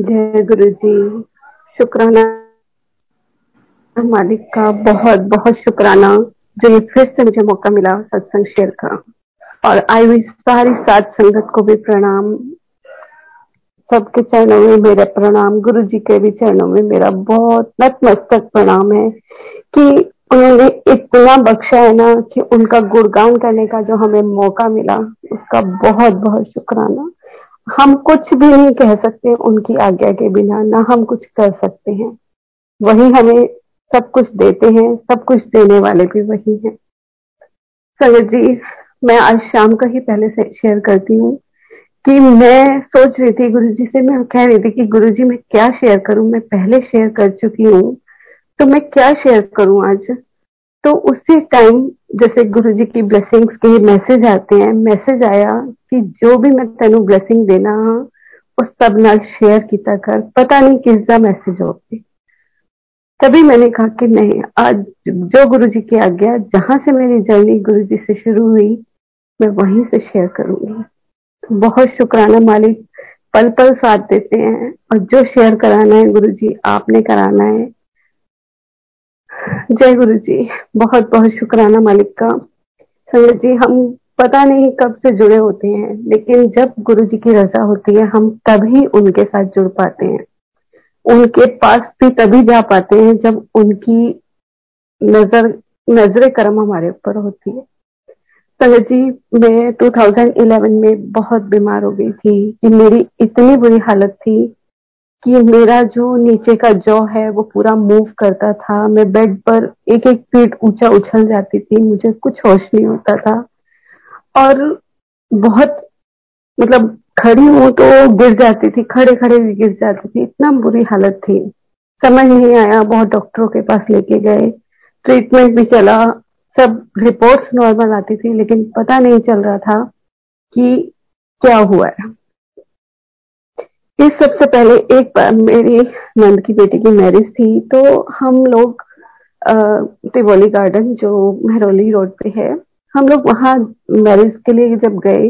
जय गुरु जी शुक्राना मालिक का बहुत बहुत शुक्राना। जो ये फिर से मुझे मौका मिला सत्संग शेयर का। और आई हुई सारी सात संगत को भी प्रणाम। सबके चरणों में मेरा प्रणाम। गुरु जी के भी चरणों में मेरा बहुत नतमस्तक प्रणाम है कि उन्होंने इतना बख्शा है ना कि उनका गुणगान करने का जो हमें मौका मिला, उसका बहुत बहुत शुक्राना। हम कुछ भी नहीं कह सकते उनकी आज्ञा के बिना, ना हम कुछ कर सकते हैं। वही हमें सब कुछ देते हैं, सब कुछ देने वाले भी वही हैं। संगत जी, मैं आज शाम का ही पहले से शेयर करती हूँ कि मैं सोच रही थी गुरु जी से, मैं कह रही थी कि गुरु जी मैं क्या शेयर करूँ? मैं पहले शेयर कर चुकी हूँ तो मैं क्या शेयर करूँ आज? तो उसी टाइम जैसे गुरु जी की ब्लेसिंग्स के मैसेज आते हैं मैसेज आया कि जो भी मैं तेन ब्लेसिंग देना हाँ उस सब न शेयर किया कर। पता नहीं किस का मैसेज होगी तभी मैंने कहा कि नहीं, आज जो गुरु जी की आज्ञा, जहाँ से मेरी जर्नी गुरु जी से शुरू हुई, मैं वहीं से शेयर करूँगी। बहुत शुक्राना मालिक पल पल साथ देते हैं और जो शेयर कराना है गुरु जी, आपने कराना है। जय गुरु जी बहुत बहुत शुक्राना मालिक का। संगत जी, हम पता नहीं कब से जुड़े होते हैं, लेकिन जब गुरु जी की रजा होती है, हम तभी उनके साथ जुड़ पाते हैं। उनके पास भी तभी जा पाते हैं जब उनकी नज़र नज़र करम हमारे ऊपर होती है। संगत जी, मैं 2011 में बहुत बीमार हो गई थी कि मेरी इतनी बुरी हालत थी कि मेरा जो नीचे का जॉ है, वो पूरा मूव करता था। मैं बेड पर एक एक फीट ऊँचा उछल जाती थी। मुझे कुछ होश नहीं होता था। और बहुत मतलब खड़ी हूँ तो गिर जाती थी। खड़े खड़े भी गिर जाती थी। इतना बुरी हालत थी। समझ नहीं आया। बहुत डॉक्टरों के पास लेके गए। ट्रीटमेंट भी चला। सब रिपोर्ट्स नॉर्मल आती थी, लेकिन पता नहीं चल रहा था कि क्या हुआ है। इस सबसे पहले एक बार मेरी नंद की बेटी की मैरिज थी तो हम लोग तिवोली गार्डन जो मेहरौली रोड पे है, हम लोग वहाँ मैरिज के लिए जब गए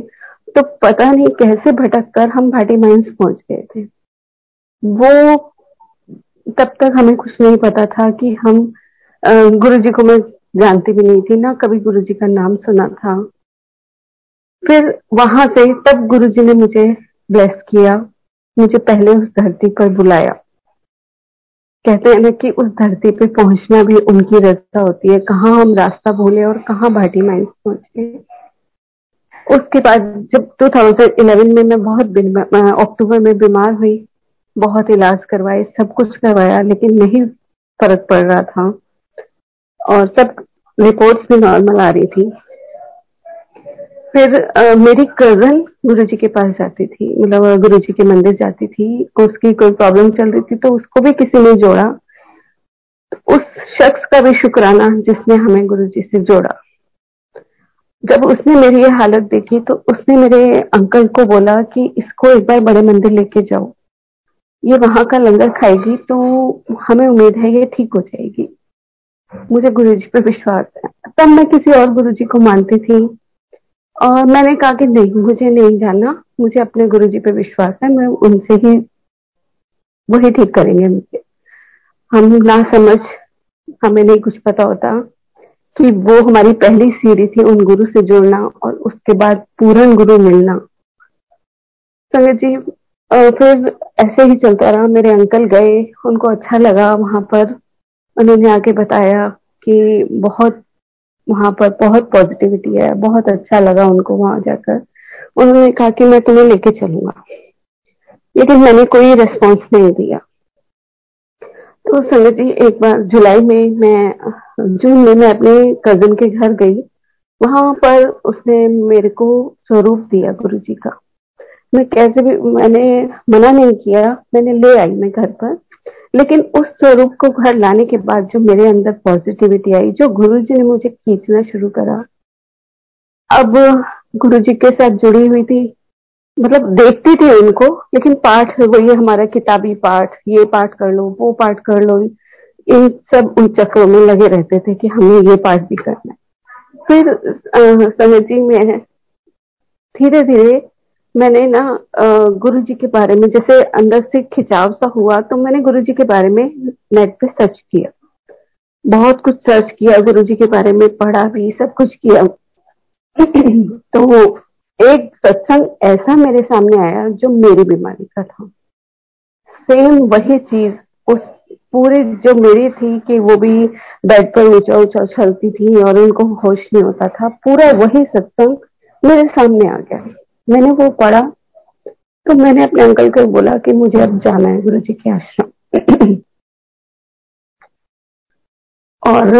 तो पता नहीं कैसे भटक कर हम भाटी माइंस पहुँच गए थे। वो तब तक हमें कुछ नहीं पता था कि हम गुरु जी को मैं जानती भी नहीं थी, ना कभी गुरु जी का नाम सुना था। फिर वहाँ से तब गुरु जी ने मुझे ब्लेस किया। मुझे पहले उस धरती पर बुलाया। कहते हैं ना कि उस धरती पे पहुँचना भी उनकी रस्ता होती है। कहाँ हम रास्ता भूले और कहाँ भाटी माइंस पहुँचे उसके बाद जब 2011 में मैं बहुत अक्टूबर में बीमार हुई, बहुत इलाज करवाए, सब कुछ करवाया, लेकिन नहीं फ़र्क पड़ रहा था। और सब रिपोर्ट्स भी नॉर्मल आ रही थी। फिर आ, मेरी कज़न गुरु जी के पास जाती थी मतलब गुरु जी के मंदिर जाती थी उसकी कोई प्रॉब्लम चल रही थी तो उसको भी किसी ने जोड़ा। उस शख्स का भी शुक्राना जिसने हमें गुरु जी से जोड़ा। जब उसने मेरी ये हालत देखी तो उसने मेरे अंकल को बोला कि इसको एक बार बड़े मंदिर लेके जाओ। ये वहाँ का लंगर खाएगी तो हमें उम्मीद है ये ठीक हो जाएगी। मुझे गुरु जी पे विश्वास है। तब मैं किसी और गुरु जी को मानती थी और मैंने कहा कि नहीं, मुझे नहीं जाना। मुझे अपने गुरु जी पे विश्वास है, मैं उनसे ही वही ठीक करेंगे। मुझे हम ना समझ, हमें नहीं कुछ पता होता कि वो हमारी पहली सीढ़ी थी उन गुरु से जुड़ना और उसके बाद पूर्ण गुरु मिलना। संगत जी फिर ऐसे ही चलता रहा। मेरे अंकल गए, उनको अच्छा लगा वहाँ पर। उन्होंने आके बताया कि बहुत वहाँ पर बहुत पॉजिटिविटी है बहुत अच्छा लगा उनको वहाँ जाकर। उन्होंने कहा कि मैं तुम्हें लेके चलूँगा। लेकिन मैंने कोई रेस्पॉन्स नहीं दिया। तो संगत जी, एक बार जुलाई में मैं, जून में मैं अपने कजिन के घर गई। वहाँ पर उसने मेरे को स्वरूप दिया गुरु जी का। मैं कैसे भी, मैंने मना नहीं किया। मैंने ले आई, मैं घर पर। लेकिन उस स्वरूप को घर लाने के बाद जो मेरे अंदर पॉजिटिविटी आई, जो गुरु जी ने मुझे खींचना शुरू करा, अब गुरु जी के साथ जुड़ी हुई थी। मतलब देखती थी उनको, लेकिन पाठ वही हमारा किताबी पाठ, ये पाठ कर लो, वो पाठ कर लो, इन सब उन चक्रों में लगे रहते थे कि हमें ये पाठ भी करना है। फिर समझी में धीरे धीरे मैंने ना गुरु जी के बारे में, जैसे अंदर से खिंचाव सा हुआ तो मैंने गुरु जी के बारे में नेट पे सर्च किया। बहुत कुछ सर्च किया गुरु जी के बारे में पढ़ा भी, सब कुछ किया। तो एक सत्संग ऐसा मेरे सामने आया, जो मेरी बीमारी का था। सेम वही चीज़, उस पूरे जो मेरी थी कि वो भी बेड पर ऊँचा ऊँचा उछलती थी और उनको होश नहीं होता था, पूरा वही सत्संग मेरे सामने आ गया। मैंने वो पढ़ा तो मैंने अपने अंकल को बोला कि मुझे अब जाना है गुरु जी के आश्रम। और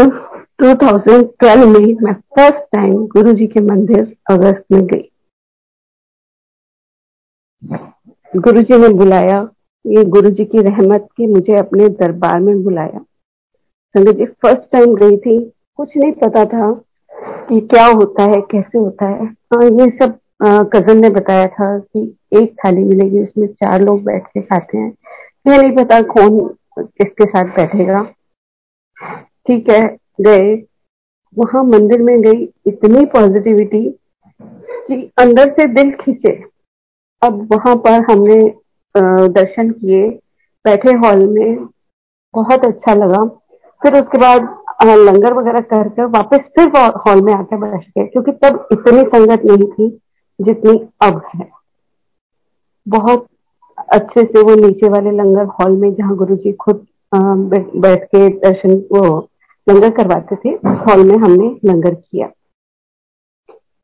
2012 में मैं फ़र्स्ट टाइम गुरु जी के मंदिर अगस्त में गई। गुरु जी ने बुलाया, ये गुरु जी की रहमत की मुझे अपने दरबार में बुलाया। संगत जी फ़र्स्ट टाइम गई थी, कुछ नहीं पता था कि क्या होता है, कैसे होता है। हाँ ये सब कज़न ने बताया था कि एक थाली मिलेगी, उसमें चार लोग बैठ के खाते हैं। ये नहीं पता कौन किसके साथ बैठेगा। ठीक है, गए। वहाँ मंदिर में गई, इतनी पॉजिटिविटी कि अंदर से दिल खींचे। अब वहाँ पर हमने दर्शन किए, बैठे हॉल में, बहुत अच्छा लगा। फिर उसके बाद लंगर वगैरह कर कर वापस फिर हॉल में आकर बैठ गए, क्योंकि तब इतनी संगत नहीं थी। जितनी अब है। बहुत अच्छे से वो नीचे वाले लंगर हॉल में जहाँ गुरु जी खुद बैठ के दर्शन, वो लंगर करवाते थे उस हॉल में हमने लंगर किया।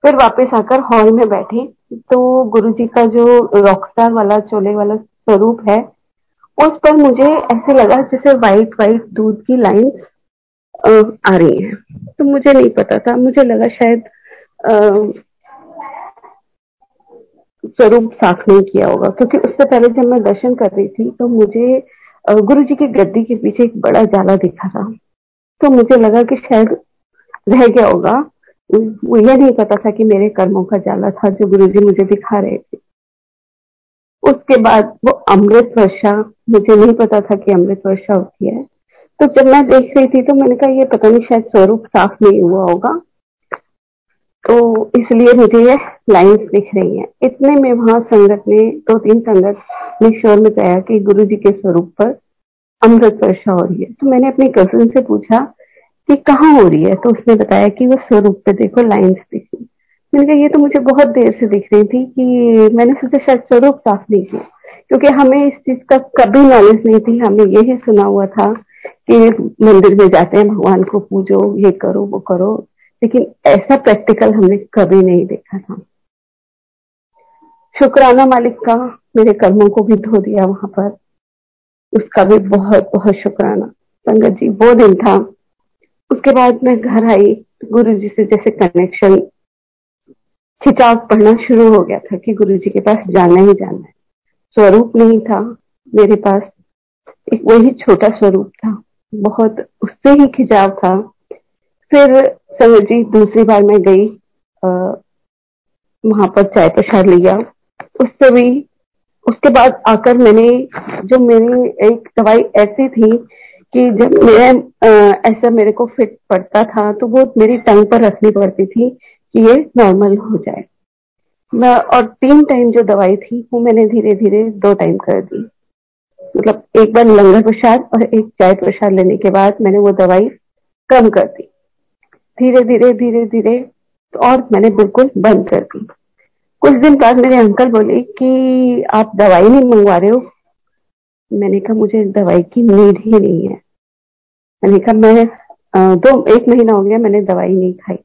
फिर वापस आकर हॉल में बैठे तो गुरु जी का जो रॉकस्टार वाला, चोले वाला स्वरूप है, उस पर मुझे ऐसे लगा जैसे वाइट वाइट दूध की लाइन आ रही है। तो मुझे नहीं पता था। मुझे लगा शायद स्वरूप साफ़ नहीं किया होगा। क्योंकि उससे पहले जब मैं दर्शन कर रही थी तो मुझे गुरु जी की गद्दी के पीछे एक बड़ा जाला दिखा था। तो मुझे लगा कि शायद रह गया होगा। यह नहीं पता था कि मेरे कर्मों का जाला था जो गुरु जी मुझे दिखा रहे थे। उसके बाद वो अमृत वर्षा, मुझे नहीं पता था कि अमृत वर्षा होती है। तो जब मैं देख रही थी तो मैंने कहा, ये पता नहीं, शायद स्वरूप साफ़ नहीं हुआ होगा। तो इसलिए मुझे ये लाइंस दिख रही हैं। इतने में वहाँ संगत ने, दो तीन संगत ने शोर में कहा कि गुरु जी के स्वरूप पर अमृत वर्षा हो रही है। तो मैंने अपनी कजिन से पूछा कि कहाँ हो रही है? तो उसने बताया कि वो स्वरूप पे देखो लाइंस दिखी मैंने कहा, ये तो मुझे बहुत देर से दिख रही थी कि मैंने सोचा शायद स्वरूप साफ़ नहीं किया, क्योंकि हमें इस चीज़ का कभी नॉलेज नहीं थी। हमें यही सुना हुआ था कि मंदिर में जाते हैं, भगवान को पूजो, ये करो, वो करो। लेकिन ऐसा प्रैक्टिकल हमने कभी नहीं देखा था। शुक्राना मालिक का मेरे कर्मों को भी धो दिया वहाँ पर। उसका भी बहुत बहुत शुक्राना। संगत जी, वो दिन था। उसके बाद मैं घर आई। गुरु जी से जैसे कनेक्शन खिंचाव पढ़ना शुरू हो गया था कि गुरु जी के पास जाना ही जाना है। स्वरूप नहीं था मेरे पास। एक वही छोटा स्वरूप था। बहुत, उससे ही खिंचाव था। फिर संगत जी, दूसरी बार मैं गई वहाँ पर चाय प्रसाद लिया। उससे भी, उसके बाद आकर मैंने, जो मेरी एक दवाई ऐसी थी कि जब मैं ऐसा मेरे को फिट पड़ता था तो वो मेरी टंग पर रखनी पड़ती थी कि ये नॉर्मल हो जाए। मैं, और तीन टाइम जो दवाई थी, वो मैंने धीरे धीरे दो टाइम कर दी। मतलब एक बार लंगर प्रसाद और एक चाय प्रसाद लेने के बाद मैंने वो दवाई कम कर दी। धीरे धीरे धीरे धीरे तो और मैंने बिल्कुल बंद कर दी। कुछ दिन बाद मेरे अंकल बोले कि आप दवाई नहीं मंगवा रहे हो? मैंने कहा, मुझे दवाई की नीड ही नहीं है। मैंने कहा, मैं दो, एक महीना हो गया मैंने दवाई नहीं खाई।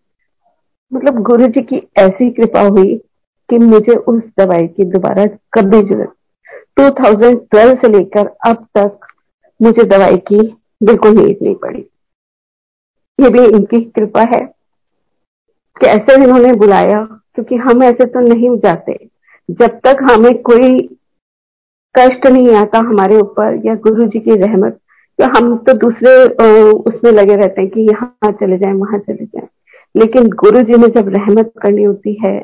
मतलब गुरु जी की ऐसी कृपा हुई कि मुझे उस दवाई की दोबारा कभी ज़रूरत 2012 से लेकर अब तक मुझे दवाई की बिल्कुल नीड नहीं पड़ी। ये भी इनकी कृपा है कि ऐसे इन्होंने बुलाया, क्योंकि हम ऐसे तो नहीं जाते। जब तक हमें कोई कष्ट नहीं आता हमारे ऊपर या गुरु जी की रहमत तो हम तो दूसरे उसमें लगे रहते हैं कि यहाँ चले जाएँ, वहाँ चले जाए। लेकिन गुरु जी ने जब रहमत करनी होती है,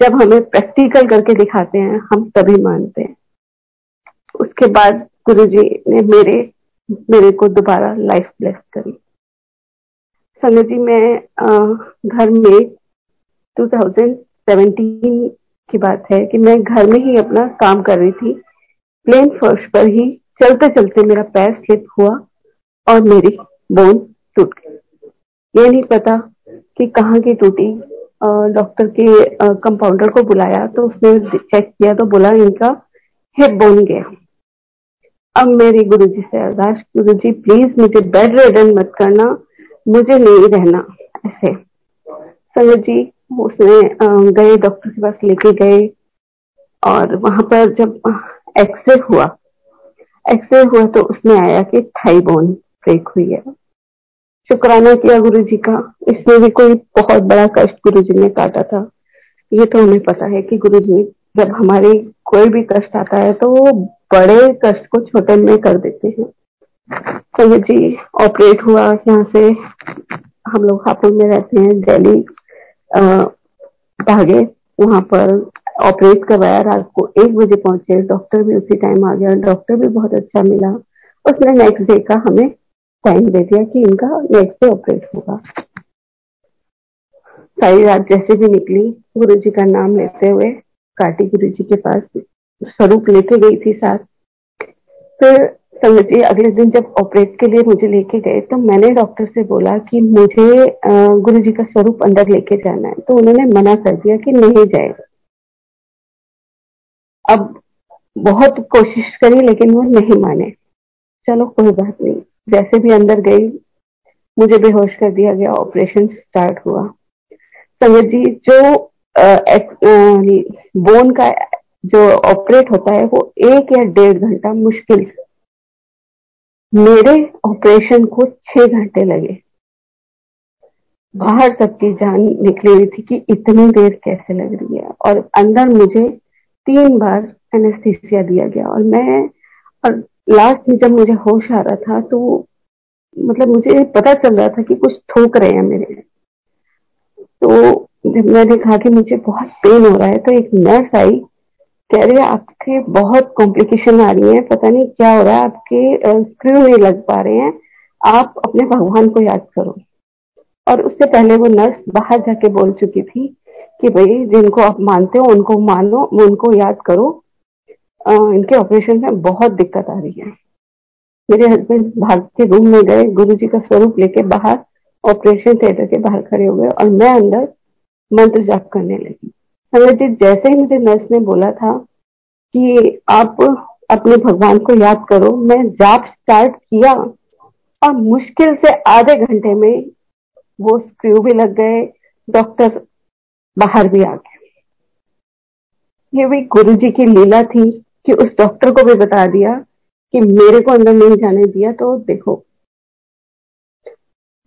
जब हमें प्रैक्टिकल करके दिखाते हैं, हम तभी मानते हैं। उसके बाद गुरु जी ने मेरे मेरे को दोबारा लाइफ ब्लेस करी। संगत जी मैं घर में 2017 की बात है कि मैं घर में ही अपना काम कर रही थी। प्लेन फर्श पर ही चलते चलते मेरा पैर स्लिप हुआ और मेरी बोन टूट गई। ये नहीं पता कि कहाँ की टूटी। डॉक्टर के कंपाउंडर को बुलाया तो उसने चेक किया तो बोला इनका हिप बोन गया। अब मेरी गुरुजी से अरदास, गुरुजी प्लीज़ मुझे बेड रेडन मत करना। मुझे नहीं रहना ऐसे। संगत जी, उसने गए डॉक्टर के पास लेके गए और वहाँ पर जब एक्सरे हुआ एक्सरे हुआ तो उसमें आया कि थाई बोन ब्रेक हुई है। शुक्राना किया गुरु जी का। इसमें भी कोई बहुत बड़ा कष्ट गुरु जी ने काटा था। ये तो हमें पता है कि गुरु जी जब हमारे कोई भी कष्ट आता है तो वो बड़े कष्ट को छोटे में कर देते हैं। तो जी ऑपरेट हुआ यहाँ से। हम लोग हापुड़ में रहते हैं, दिल्ली भागे वहाँ पर ऑपरेट करवाया, रात को एक बजे पहुँचे। डॉक्टर भी उसी टाइम आ गया। डॉक्टर भी बहुत अच्छा मिला। उसने नेक्स्ट डे का हमें टाइम दे दिया कि इनका नेक्स्ट डे ऑपरेट होगा। सारी रात जैसे भी निकली गुरु जी का नाम लेते हुए, काटी गुरु जी के पास, स्वरूप लेके गई थी साथ। फिर समझिए अगले दिन जब ऑपरेट के लिए मुझे लेके गए तो मैंने डॉक्टर से बोला कि मुझे गुरु जी का स्वरूप अंदर लेके जाना है। तो उन्होंने मना कर दिया कि नहीं जाएगा। अब बहुत कोशिश करी, लेकिन वो नहीं माने। चलो, कोई बात नहीं। जैसे भी अंदर गई, मुझे बेहोश कर दिया गया ऑपरेशन स्टार्ट हुआ। संगत जी, जो बोन का जो ऑपरेट होता है, वो एक या डेढ़ घंटा मुश्किल से मेरे ऑपरेशन को छह घंटे लगे। बाहर तक की जान निकली हुई थी कि इतनी देर कैसे लग रही है। और अंदर मुझे तीन बार एनेस्थीसिया दिया गया। और मैं, और लास्ट में जब मुझे होश आ रहा था तो मतलब मुझे पता चल रहा था कि कुछ ठोक रहे हैं मेरे। तो जब मैंने कहा कि मुझे बहुत पेन हो रहा है तो एक नर्स आई कह रही है आपके बहुत कॉम्प्लिकेशन आ रही है पता नहीं क्या हो रहा है आपके स्क्रू नहीं लग पा रहे हैं। आप अपने भगवान को याद करो। और उससे पहले वो नर्स बाहर जाके बोल चुकी थी कि भाई जिनको आप मानते हो उनको मानो उनको याद करो। आ, इनके ऑपरेशन में बहुत दिक्कत आ रही है। मेरे हस्बैंड भाग के रूम में गए गुरु जी का स्वरूप लेके बाहर ऑपरेशन थिएटर के बाहर खड़े हो गए और मैं अंदर मंत्र जाप करने लगी। जी जैसे ही मुझे नर्स ने बोला था कि आप अपने भगवान को याद करो, मैं जाप स्टार्ट किया और मुश्किल से आधे घंटे में वो स्क्रू भी लग गए डॉक्टर बाहर भी आ गए। ये भी गुरु जी की लीला थी कि उस डॉक्टर को भी बता दिया कि मेरे को अंदर नहीं जाने दिया तो देखो।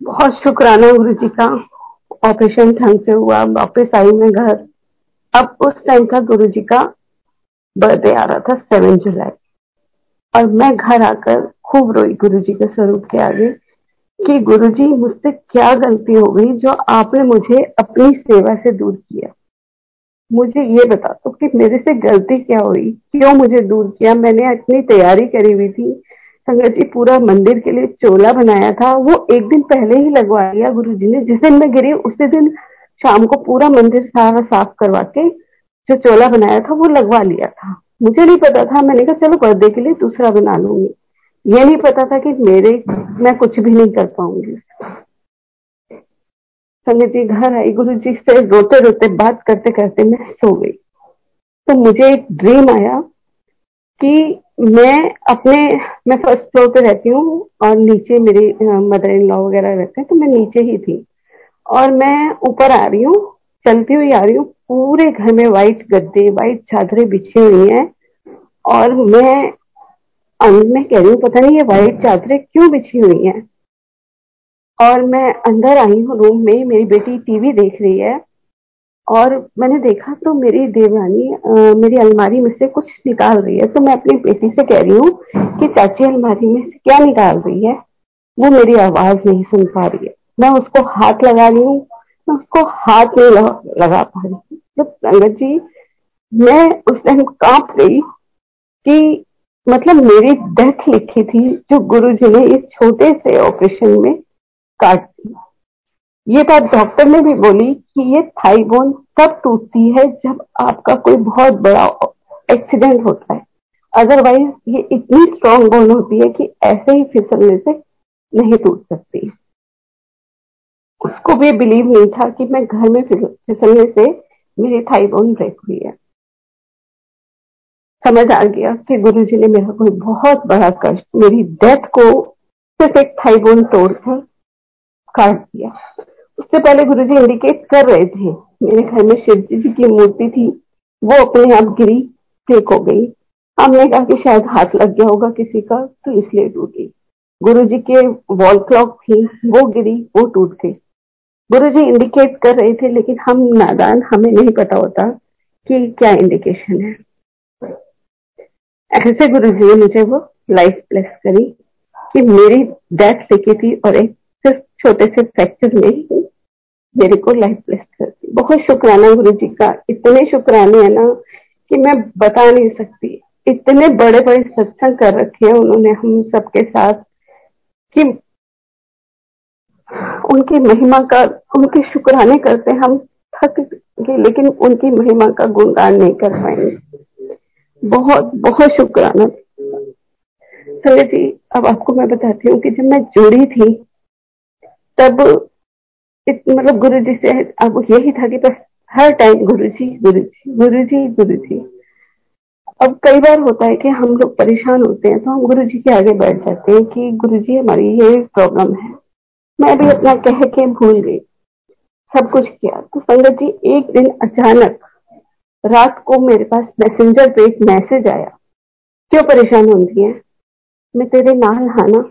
बहुत शुक्राना गुरु जी का ऑपरेशन ढंग से हुआ, वापस आई मैं घर। अब उस टाइम का गुरु जी का बर्थडे आ रहा था सेवन जुलाई और मैं घर आकर खूब रोई गुरु जी के स्वरूप के आगे कि गुरु जी मुझसे क्या गलती हो गई जो आपने मुझे अपनी सेवा से दूर किया? मुझे ये बता दो कि मेरे से गलती क्या हुई? क्यों मुझे दूर किया? मैंने इतनी तैयारी करी हुई थी। संगत जी, पूरा मंदिर के लिए चोला बनाया था। वो एक दिन पहले ही लगवा लिया गुरु जी ने। जिस दिन मैं गिरी, उसी दिन शाम को पूरा मंदिर सारा साफ़ करवा के जो चोला बनाया था वो लगवा लिया था। मुझे नहीं पता था। मैंने कहा, चलो बर्थडे के लिए दूसरा बना लूँगी। ये नहीं पता था कि मेरे, मैं कुछ भी नहीं कर पाऊँगी। संगत जी, घर आई गुरु जी से रोते रोते बात करते करते मैं सो गई। तो मुझे एक ड्रीम आया कि मैं अपने, मैं फ़र्स्ट फ्लोर पे रहती हूँ और नीचे मेरे मदर इन लॉ वगैरह रहते हैं तो मैं नीचे ही थी। और मैं ऊपर आ रही हूँ, चलती हुई आ रही हूँ, पूरे घर में व्हाइट गद्दे व्हाइट चादरें बिछी हुई हैं और मैं मैं कह रही हूँ, पता नहीं ये व्हाइट चादरें क्यों बिछी हुई हैं? और मैं अंदर आई हूँ रूम में, मेरी बेटी टीवी देख रही है और मैंने देखा तो मेरी देवरानी मेरी अलमारी में से कुछ निकाल रही है। तो मैं अपनी बेटी से कह रही हूँ कि, चाची, अलमारी में से क्या निकाल रही है? वो मेरी आवाज़ नहीं सुन पा रही है। मैं उसको हाथ लगा रही हूँ, मैं उसको हाथ नहीं लगा पा रही हूँ। संगत जी, मैं उस टाइम काँप गई कि मतलब मेरी डेथ लिखी थी, जो गुरु जी ने इस छोटे से ऑपरेशन में काट दी। ये बात डॉक्टर ने भी बोली कि ये थाई बोन तब टूटती है जब आपका कोई बहुत बड़ा एक्सीडेंट होता है। अदरवाइज़ ये इतनी स्ट्रांग बोन होती है कि ऐसे ही फिसलने से नहीं टूट सकती। उसको भी बिलीव नहीं था कि मैं घर में फिसलने से मेरी थाई बोन ब्रेक हुई है। समझ आ गया कि गुरु जी ने मेरा कोई बहुत बड़ा कष्ट, मेरी डेथ को सिर्फ़ एक थाई बोन तोड़कर काट दिया। उससे पहले गुरु जी इंडिकेट कर रहे थे, मेरे घर में शिव जी की मूर्ति थी, वो अपने आप गिरी फेक हो गई। हमने कहा कि शायद हाथ लग गया होगा किसी का तो इसलिए टूटी। गुरु जी के वॉल क्लॉक थी, वो गिरी, वो टूट गई। गुरु जी इंडिकेट कर रहे थे, लेकिन हम नादान, हमें नहीं पता होता कि क्या इंडिकेशन है। ऐसे गुरु जी ने मुझे वो लाइफ प्लेस करी कि मेरी डेथ लिखी थी और एक सिर्फ़ छोटे से फ्रैक्चर में ही मेरे को लाइफ प्लेस कर दी। बहुत शुक्राना गुरु जी का, इतने शुक्राने है ना कि मैं बता नहीं सकती। इतने बड़े बड़े सत्संग कर रखे हैं उन्होंने हम सबके साथ कि उनकी महिमा का उनके शुक्राने करते हम थक गए लेकिन उनकी महिमा का गुणगान नहीं कर पाएँगे। बहुत बहुत शुक्राना। चले जी अब आपको मैं बताती हूँ कि जब मैं जोड़ी थी तब इत, मतलब गुरु जी से अब यही था कि बस हर टाइम गुरु जी गुरु जी गुरु जी गुरु जी अब कई बार होता है कि हम लोग परेशान होते हैं तो हम गुरु जी के आगे बैठ जाते हैं कि गुरु जी हमारी ये प्रॉब्लम है। मैं भी अपना कह के भूल गई। सब कुछ किया। तो संगत जी एक दिन अचानक रात को मेरे पास मैसेंजर पे एक मैसेज आया। क्यों परेशान होती है? मैं तेरे नाल हाना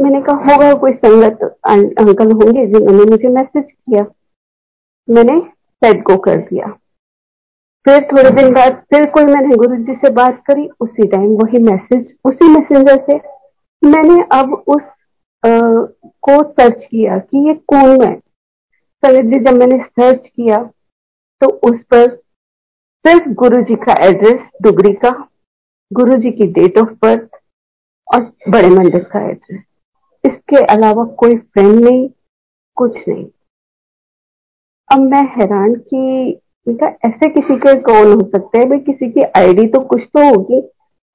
मैंने कहा होगा कोई संगत अं, अंकल होंगे जिन्होंने मुझे मैसेज किया? मैंने सेट गो कर दिया। फिर थोड़े दिन बाद फिर कोई मैंने गुरु जी से बात करी। उसी टाइम वही मैसेज उसी मैसेंजर से मैंने अब उस को सर्च किया कि ये कौन है। समित जी जब मैंने सर्च किया तो उस पर सिर्फ़ गुरु जी का एड्रेस डुगरी का गुरु जी की डेट ऑफ़ बर्थ और बड़े मंदिर का एड्रेस इसके अलावा कोई फ्रेंड नहीं, कुछ नहीं। अब मैं हैरान कि बेटा ऐसे किसी के कौन हो सकते हैं? भाई किसी की आईडी तो कुछ तो होगी,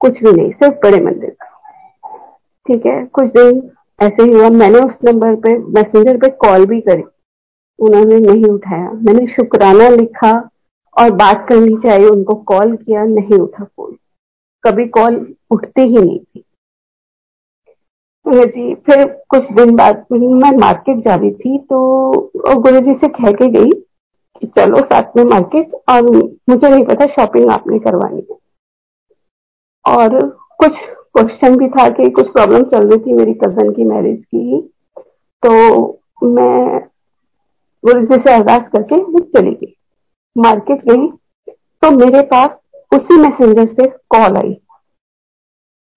कुछ भी नहीं, सिर्फ़ बड़े मंदिर का। ठीक है, कुछ दिन ऐसे ही हुआ, मैंने उस नंबर पे मैसेंजर पे कॉल भी करी। उन्होंने नहीं उठाया। मैंने शुक्राना लिखा और बात करनी चाहिए, उनको कॉल किया, नहीं उठा फ़ोन कभी कॉल उठती ही नहीं थी। जी फिर कुछ दिन बाद मैं मार्केट जा रही थी तो गुरु जी से कह के गई कि चलो साथ में मार्केट और मुझे नहीं पता शॉपिंग आपने करवानी है। और कुछ क्वेश्चन भी था कि कुछ प्रॉब्लम चल रही थी मेरी कज़न की मैरिज की। तो मैं गुरु जी से अरदास करके मैं चली गई। मार्केट गई। तो मेरे पास उसी मैसेंजर से कॉल आई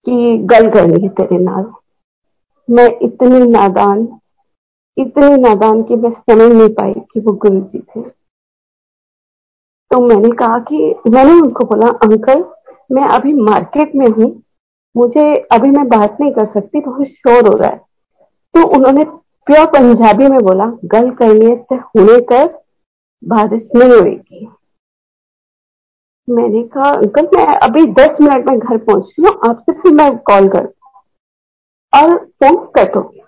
कि गल करनी है तेरे नाल। मैं इतनी नादान इतनी नादान कि मैं समझ नहीं पाई कि वो गुरु जी थे। तो मैंने कहा कि मैंने उनको बोला, अंकल, मैं अभी मार्केट में हूँ मुझे अभी मैं बात नहीं कर सकती, बहुत शोर हो रहा है। तो उन्होंने प्योर पंजाबी में बोला, गल करने से होने कर, बारिश नहीं होगी मैंने कहा, अंकल, मैं अभी दस मिनट में घर पहुँच रही हूँ, आपसे फिर मैं कॉल कर और फ़ोन कट हो गया।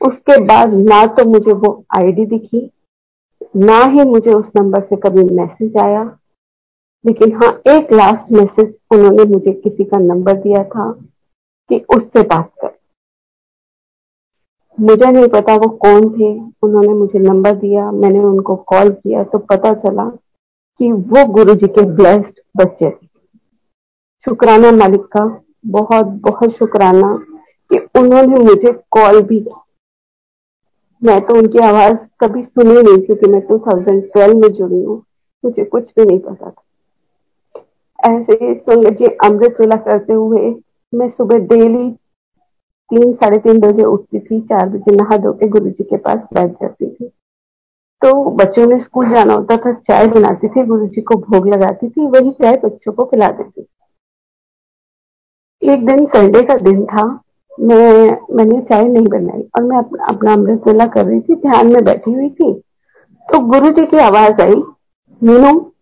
उसके बाद ना तो मुझे वो आईडी दिखी, ना ही मुझे उस नंबर से कभी मैसेज आया। लेकिन हाँ एक लास्ट मैसेज उन्होंने मुझे किसी का नंबर दिया था कि उससे बात कर। मुझे नहीं पता वो कौन थे, उन्होंने मुझे नंबर दिया, मैंने उनको कॉल किया तो पता चला कि वो गुरु जी के ब्लेस्ड बच्चे थे। शुक्राना मालिक का बहुत बहुत शुक्राना कि उन्होंने मुझे कॉल भी की मैं तो उनकी आवाज़ कभी सुनी नहीं, क्योंकि मैं 2012 में जुड़ी हूँ, मुझे कुछ भी नहीं पता था। ऐसे जी अमृत वेला करते हुए मैं सुबह डेली तीन साढ़े तीन बजे उठती थी चार बजे नहा धो के गुरु जी के पास बैठ जाती थी। तो बच्चों ने स्कूल जाना होता था चाय बनाती थी गुरु जी को भोग लगाती थी वही चाय बच्चों को पिला देती थी। एक दिन संडे का दिन था मैं मैंने चाय नहीं बनाई और मैं अपना, अपना अमृत वेला कर रही थी ध्यान में बैठी हुई थी। तो गुरु जी की आवाज़ आई मीनू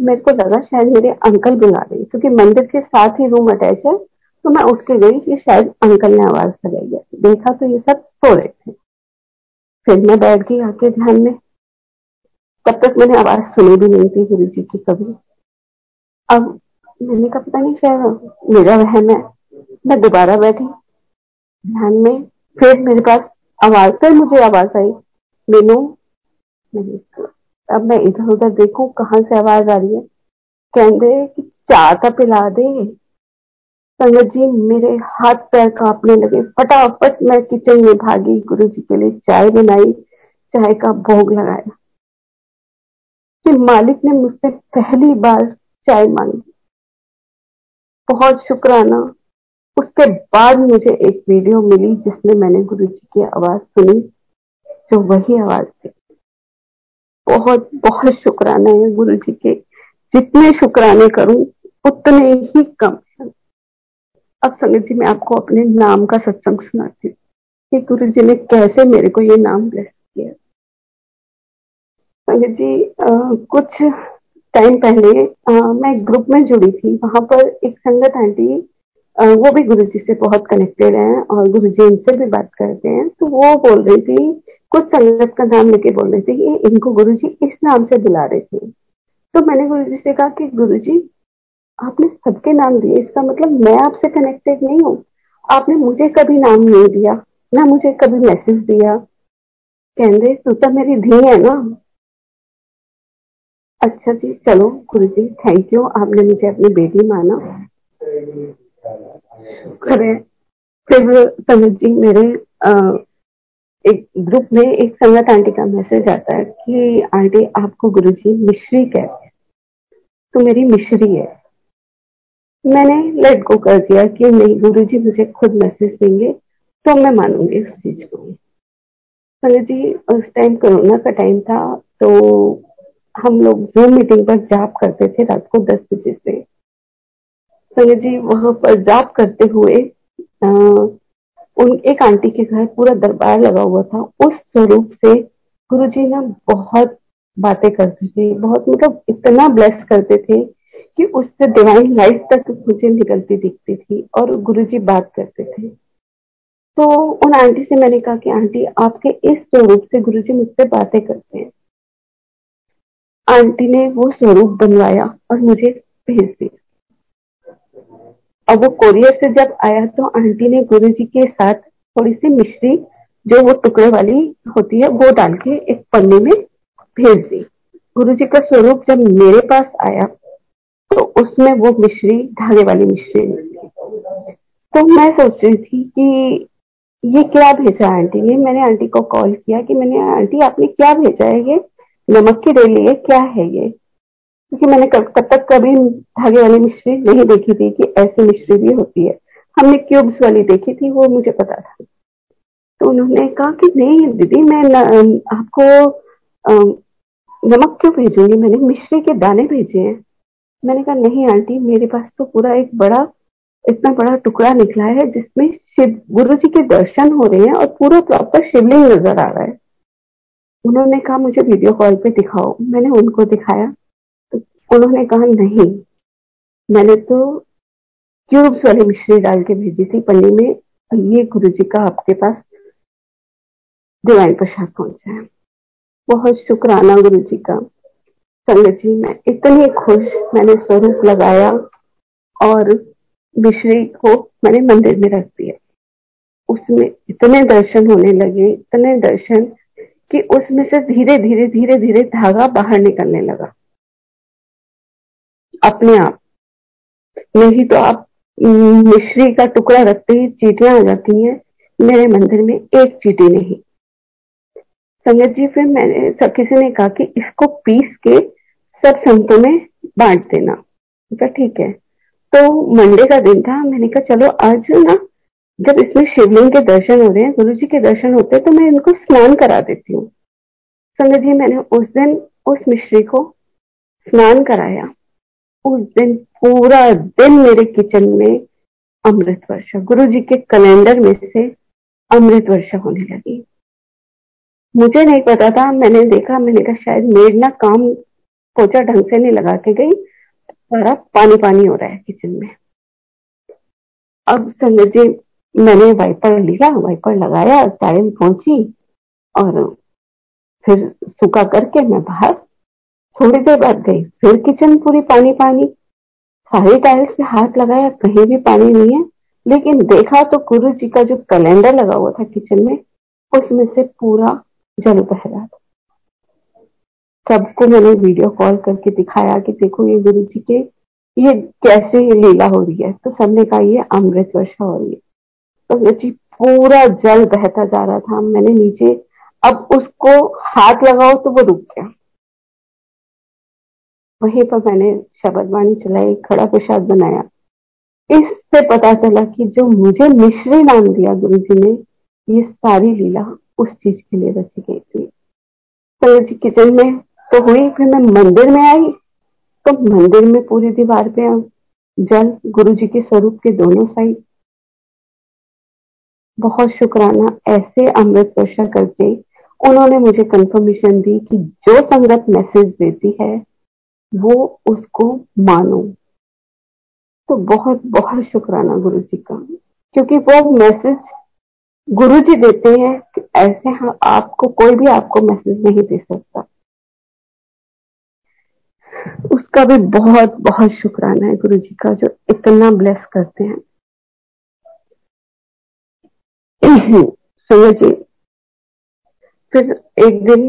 मेरे को लगा शायद मेरे अंकल बुला रहे क्योंकि मंदिर के साथ ही रूम अटैच है तो मैं उठ के गई कि शायद अंकल ने आवाज़ लगाई है। देखा तो ये सब सो रहे थे। फिर मैं बैठ गई आके ध्यान में। तब तक मैंने आवाज़ सुनी भी नहीं थी गुरु जी की कभी। अब मैंने कहा, पता नहीं शायद मेरा वहम है। मैं दोबारा बैठी ध्यान में। फिर मेरे पास आवाज़, फिर मुझे आवाज़ आई मीनू अब मैं इधर उधर देखूँ कहाँ से आवाज़ आ रही है। कहते कि तो पिला दे। संगत जी, मेरे हाथ पैर कांपने लगे। फटाफट मैं किचन में भागी। गुरु जी के लिए चाय बनाई। चाय का भोग लगाया। फिर मालिक ने मुझसे पहली बार चाय मांगी। बहुत शुक्राना। उसके बाद मुझे एक वीडियो मिली जिसमें मैंने गुरु जी की आवाज़ सुनी, जो वही आवाज़ थी। बहुत बहुत शुक्राने है गुरु जी के। जितने शुक्राने करूँ उतने ही कम। अब संगत जी मैं आपको अपने नाम का सत्संग सुनाती हूँ कि गुरु जी ने कैसे मेरे को ये नाम ब्लेस किया। संगत जी आ, कुछ टाइम पहले आ, मैं ग्रुप में जुड़ी थी। वहाँ पर एक संगत आंटी वो भी गुरु जी से बहुत कनेक्टेड है और गुरु जी उनसे भी बात करते हैं। तो वो बोल रही थी कुछ संगत का नाम लेके बोल रहे थे कि इनको गुरु जी इस नाम से बुला रहे थे। तो मैंने गुरु जी से कहा कि गुरु जी आपने सबके नाम दिए इसका मतलब मैं आपसे कनेक्टेड नहीं हूँ। आपने मुझे कभी नाम नहीं दिया ना मुझे कभी मैसेज दिया। कहते तू तो मेरी धी है ना? अच्छा जी चलो गुरु जी थैंक यू आपने मुझे अपनी बेटी माना। करे फिर संगत जी मेरे आ, एक ग्रुप में एक संगत आंटी का मैसेज आता है कि आंटी आपको गुरुजी मिश्री कहते हैं। तो मेरी मिश्री है। मैंने लेट गो कर दिया कि नहीं गुरु जी मुझे खुद मैसेज देंगे तो मैं मानूँगी उस चीज़ को। संजय जी उस टाइम कोरोना का टाइम था तो हम लोग जूम मीटिंग पर जाप करते थे रात को दस बजे से। संजय जी वहाँ पर जाप करते हुए आ, उन, एक आंटी के घर पूरा दरबार लगा हुआ था। उस स्वरूप से गुरु जी ना बहुत बातें करते थे, बहुत मतलब इतना ब्लेस करते थे कि उससे डिवाइन लाइफ तक मुझे निकलती दिखती थी और गुरु जी बात करते थे। तो उन आंटी से मैंने कहा कि आंटी, आपके इस स्वरूप से गुरु जी मुझसे बातें करते हैं। आंटी ने वो स्वरूप बनवाया और मुझे भेज दिया। अब वो कोरियर से जब आया तो आंटी ने गुरु जी के साथ थोड़ी सी मिश्री जो वो टुकड़े वाली होती है, वो डाल के एक पन्नी में भेज दी। गुरु जी का स्वरूप जब मेरे पास आया तो उसमें वो मिश्री, धागे वाली मिश्री तो मैं सोच रही थी कि ये क्या भेजा आंटी ने? मैंने आंटी को कॉल किया कि मैंने आंटी आपने क्या भेजा है ये? नमक की डेली है, क्या है ये? क्योंकि मैंने कब तक कभी धागे वाली मिश्री नहीं देखी थी कि ऐसी मिश्री भी होती है। हमने क्यूब्स वाली देखी थी वो मुझे पता था। तो उन्होंने कहा कि नहीं दीदी मैं न, आपको नमक क्यों भेजूँगी? मैंने मिश्री के दाने भेजे हैं। मैंने कहा नहीं आंटी मेरे पास तो पूरा एक बड़ा इतना बड़ा टुकड़ा निकला है जिसमें शिव गुरु जी के दर्शन हो रहे हैं और पूरा प्रॉपर शिवलिंग नज़र आ रहा है। उन्होंने कहा मुझे वीडियो कॉल पे दिखाओ। मैंने उनको दिखाया। उन्होंने कहा, नहीं, मैंने तो क्यूब्स वाली मिश्री डाल के भेजी थी पन्नी में ये गुरु जी का आपके पास डिवाइन प्रसाद पहुँचा है। बहुत शुक्राना गुरु जी का। संगत जी, मैं इतनी खुश, मैंने स्वरूप लगाया और मिश्री को मैंने मंदिर में रख दिया। उसमें इतने दर्शन होने लगे, इतने दर्शन कि उसमें से धीरे धीरे धीरे धीरे धागा बाहर निकलने लगा। अपने आप। नहीं तो आप मिश्री का टुकड़ा रखते ही चीटियाँ आ जाती हैं। मेरे मंदिर में एक चीटी नहीं। संगत जी, फिर मैंने सब किसी ने कहा कि इसको पीस के सब संतों में बांट देना। कहा ठीक है। तो मंडे का दिन था। मैंने कहा, चलो, आज ना, जब इसमें शिवलिंग के दर्शन हो रहे हैं, गुरु जी के दर्शन होते हैं तो मैं इनको स्नान करा देती हूँ। संगत जी, मैंने उस दिन उस मिश्री को स्नान कराया। उस दिन, पूरा दिन मेरे किचन में अमृत वर्षा गुरु जी के कैलेंडर में से अमृत वर्षा होने लगी। मुझे नहीं पता था, मैंने देखा, मैंने कहा, शायद मेड ना काम पोचा ढंग से नहीं लगा के गई, सारा पानी पानी हो रहा है किचन में। अब संगत जी, मैंने वाइपर लिया वाइपर लगाया टाइम पहुँची और फिर सूखा करके मैं बाहर थोड़ी देर बाद गई। फिर किचन पूरी पानी पानी। सारी टाइल्स पे हाथ लगाया, कहीं भी पानी नहीं है। लेकिन देखा तो गुरु जी का जो कैलेंडर लगा हुआ था किचन में, उसमें से पूरा जल बह रहा था। सबको मैंने वीडियो कॉल करके दिखाया कि देखो ये गुरु जी के, ये कैसे ये लीला हो रही है। तो सबने कहा, ये अमृत वर्षा हो रही है। तो जी पूरा जल बहता जा रहा था। मैंने नीचे, अब उसको हाथ लगाओ तो वो रुक गया। वहीं पर मैंने शब्द वाणी चलाई, खड़ा प्रसाद बनाया। इससे पता चला कि जो मुझे मिश्री नाम दिया गुरु जी ने, ये सारी लीला उस चीज़ के लिए रची गई थी। तो जी किचन में तो हुई फिर मैं मंदिर में आई तो मंदिर में पूरी दीवार पे जल गुरु जी के स्वरूप के दोनों साइड बहुत शुक्राना, ऐसे अमृत वर्षा करके उन्होंने मुझे कंफर्मेशन दी कि जो संगत मैसेज देती है वो उसको मानो। तो बहुत बहुत शुक्राना गुरु जी का। क्योंकि वो मैसेज गुरु जी देते हैं कि ऐसे हाँ आपको, कोई भी आपको मैसेज नहीं दे सकता। उसका भी बहुत बहुत शुक्राना है गुरु जी का, जो इतना ब्लेस करते हैं। सुनो जी, फिर एक दिन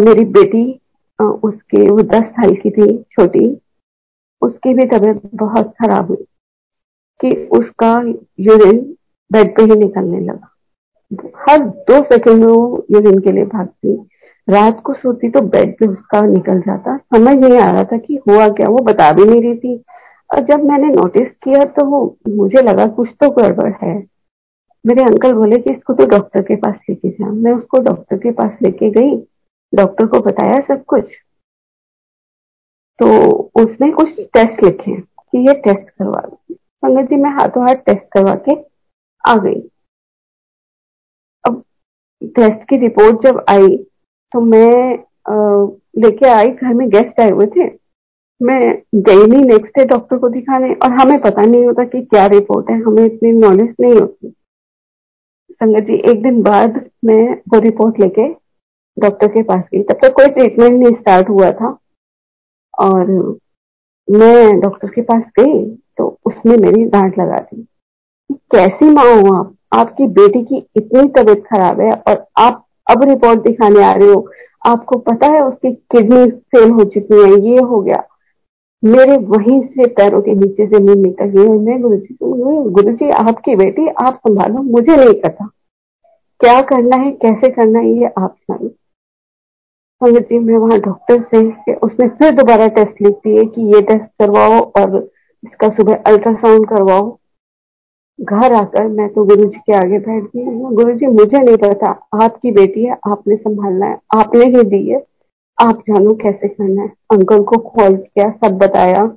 मेरी बेटी उसके, वो दस साल की थी, छोटी। उसकी भी तबीयत बहुत खराब हुई कि उसका यूरिन बेड पे ही निकलने लगा। हर दो सेकंड में वो यूरिन के लिए भागती। रात को सोती तो बेड पे उसका निकल जाता। समझ नहीं आ रहा था कि हुआ क्या, वो बता भी नहीं रही थी। और जब मैंने नोटिस किया तो वो, मुझे लगा कुछ तो गड़बड़ है। मेरे अंकल बोले कि इसको तो डॉक्टर के पास लेके जा। मैं उसको डॉक्टर के पास लेके गई। डॉक्टर को बताया सब कुछ तो उसने कुछ टेस्ट लिखे कि ये टेस्ट करवा दो। संगत जी, मैं हाथों हाथ टेस्ट करवा के आ गई। अब टेस्ट की रिपोर्ट जब आई तो मैं लेके आई, घर में गेस्ट आए हुए थे। मैं गई नहीं नेक्स्ट डे डॉक्टर को दिखाने, और हमें पता नहीं होता कि क्या रिपोर्ट है, हमें इतनी नॉलेज नहीं होती। संगत जी, एक दिन बाद मैं वो रिपोर्ट लेके डॉक्टर के पास गई। तब तक कोई ट्रीटमेंट नहीं स्टार्ट हुआ था। और मैं डॉक्टर के पास गई तो उसने मेरी डांट लगा दी। कैसी माँ हो आप? आपकी बेटी की इतनी तबीयत खराब है और आप अब रिपोर्ट दिखाने आ रहे हो। आपको पता है उसकी किडनी फेल हो चुकी है, ये हो गया। मेरे वहीं से पैरों के नीचे से मुँह निकल गई मैं गुरु जी गुरु जी आपकी बेटी आप संभालो, मुझे नहीं पता। क्या करना है, कैसे करना है, ये आप जानो। जी मैं वहाँ डॉक्टर से उसने फिर दोबारा टेस्ट लिख दिए कि ये टेस्ट करवाओ और इसका सुबह अल्ट्रासाउंड करवाओ। घर आकर मैं तो गुरु जी के आगे बैठ गई। गुरु जी मुझे नहीं पता आपकी बेटी है, आपने संभालना है, आपने ही दी है, आप जानो कैसे करना है। अंकल को कॉल किया, सब बताया।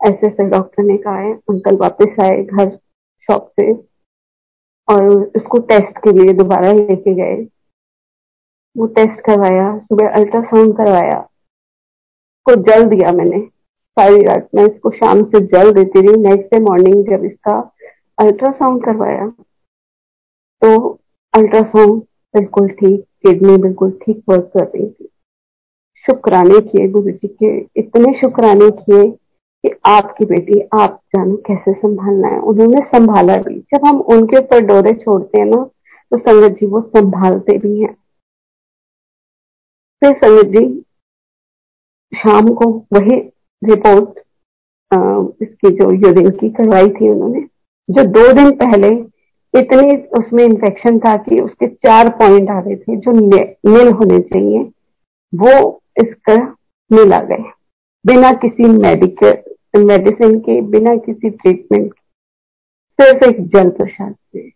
ऐसे ऐसे डॉक्टर ने कहा है, अंकल वापस आए घर शॉप से और उसको टेस्ट के लिए दोबारा लेके गए। वो टेस्ट करवाया, सुबह अल्ट्रासाउंड करवाया। को जल दिया मैंने। सारी रात मैं इसको शाम से जल देती रही। नेक्स्ट डे मॉर्निंग जब इसका अल्ट्रासाउंड करवाया तो अल्ट्रासाउंड बिल्कुल ठीक किडनी बिल्कुल ठीक वर्क कर रही थी। शुक्राने किए गुरु जी के, इतने शुक्राने किए कि आपकी बेटी, आप जानो कैसे संभालना है। उन्होंने संभाला भी। जब हम उनके ऊपर डोरे छोड़ते हैं ना तो संगत जी वो संभालते भी हैं। फिर संगत जी शाम को वही रिपोर्ट इसकी जो यूरिन की करवाई थी उन्होंने, जो दो दिन पहले इतनी उसमें इन्फेक्शन था कि उसके चार पॉइंट आ रहे थे जो नील होने चाहिए, वो इसका मिल आ गए। बिना किसी मेडिकल मेडिसिन के, बिना किसी ट्रीटमेंट के, सिर्फ़ एक जल प्रसाद से,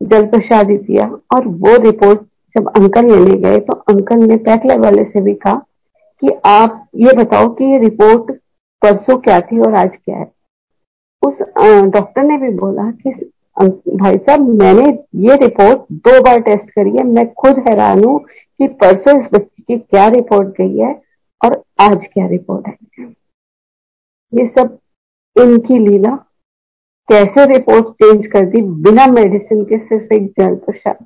जल प्रसाद ही दिया और वो रिपोर्ट जब अंकल लेने गए तो अंकल ने पैकलर वाले से भी कहा कि आप ये बताओ कि ये रिपोर्ट परसों क्या थी और आज क्या है। उस डॉक्टर ने भी बोला कि भाई साहब, मैंने ये रिपोर्ट दो बार टेस्ट करी है, मैं खुद हैरान हूँ कि परसों इस बच्ची की क्या रिपोर्ट गई है और आज क्या रिपोर्ट है। ये सब इनकी लीला, कैसे रिपोर्ट चेंज कर दी बिना मेडिसिन के, सिर्फ़ एक जल प्रसाद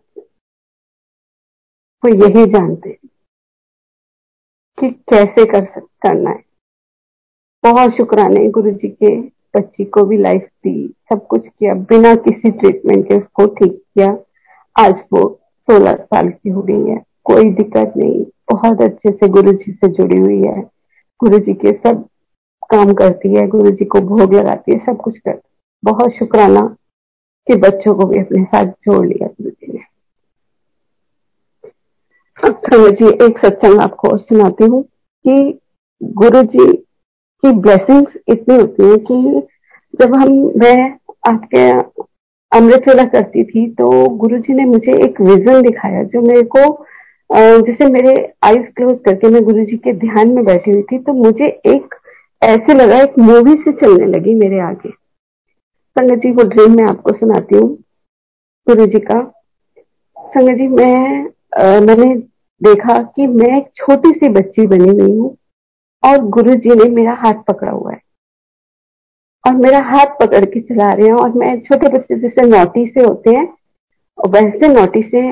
वो यही जानते हैं कि कैसे कर सक, करना है। बहुत शुक्राने गुरु जी के बच्ची को भी लाइफ दी सब कुछ किया। बिना किसी ट्रीटमेंट के उसको ठीक किया। आज वो सोलह साल की हो गई है। कोई दिक्कत नहीं। बहुत अच्छे से गुरु जी से जुड़ी हुई है। गुरु जी के सब काम करती है। गुरु जी को भोग लगाती है। सब कुछ करती बहुत शुक्राना कि बच्चों को भी अपने साथ जोड़ लिया गुरु जी ने जी एक सत्संग आपको सुनाती हूँ कि गुरु जी की ब्लेसिंग्स इतनी होती है कि जब हम, मैं आपके अमृत वेला करती थी तो गुरु जी ने मुझे एक विजन दिखाया जो मेरे को जैसे मेरे आईज क्लोज करके मैं गुरु जी के ध्यान में बैठी हुई थी तो मुझे एक, ऐसे लगा, एक मूवी से चलने लगी मेरे आगे। संगत जी, वो ड्रीम मैं आपको सुनाती हूँ गुरु जी का। संगत जी, मैं मैंने देखा कि मैं एक छोटी सी बच्ची बनी हुई हूँ और गुरु जी ने मेरा हाथ पकड़ा हुआ है। और मेरा हाथ पकड़ के चला रहे हैं और मैं छोटे बच्चे जैसे नोटी से होते हैं वैसे नोटी से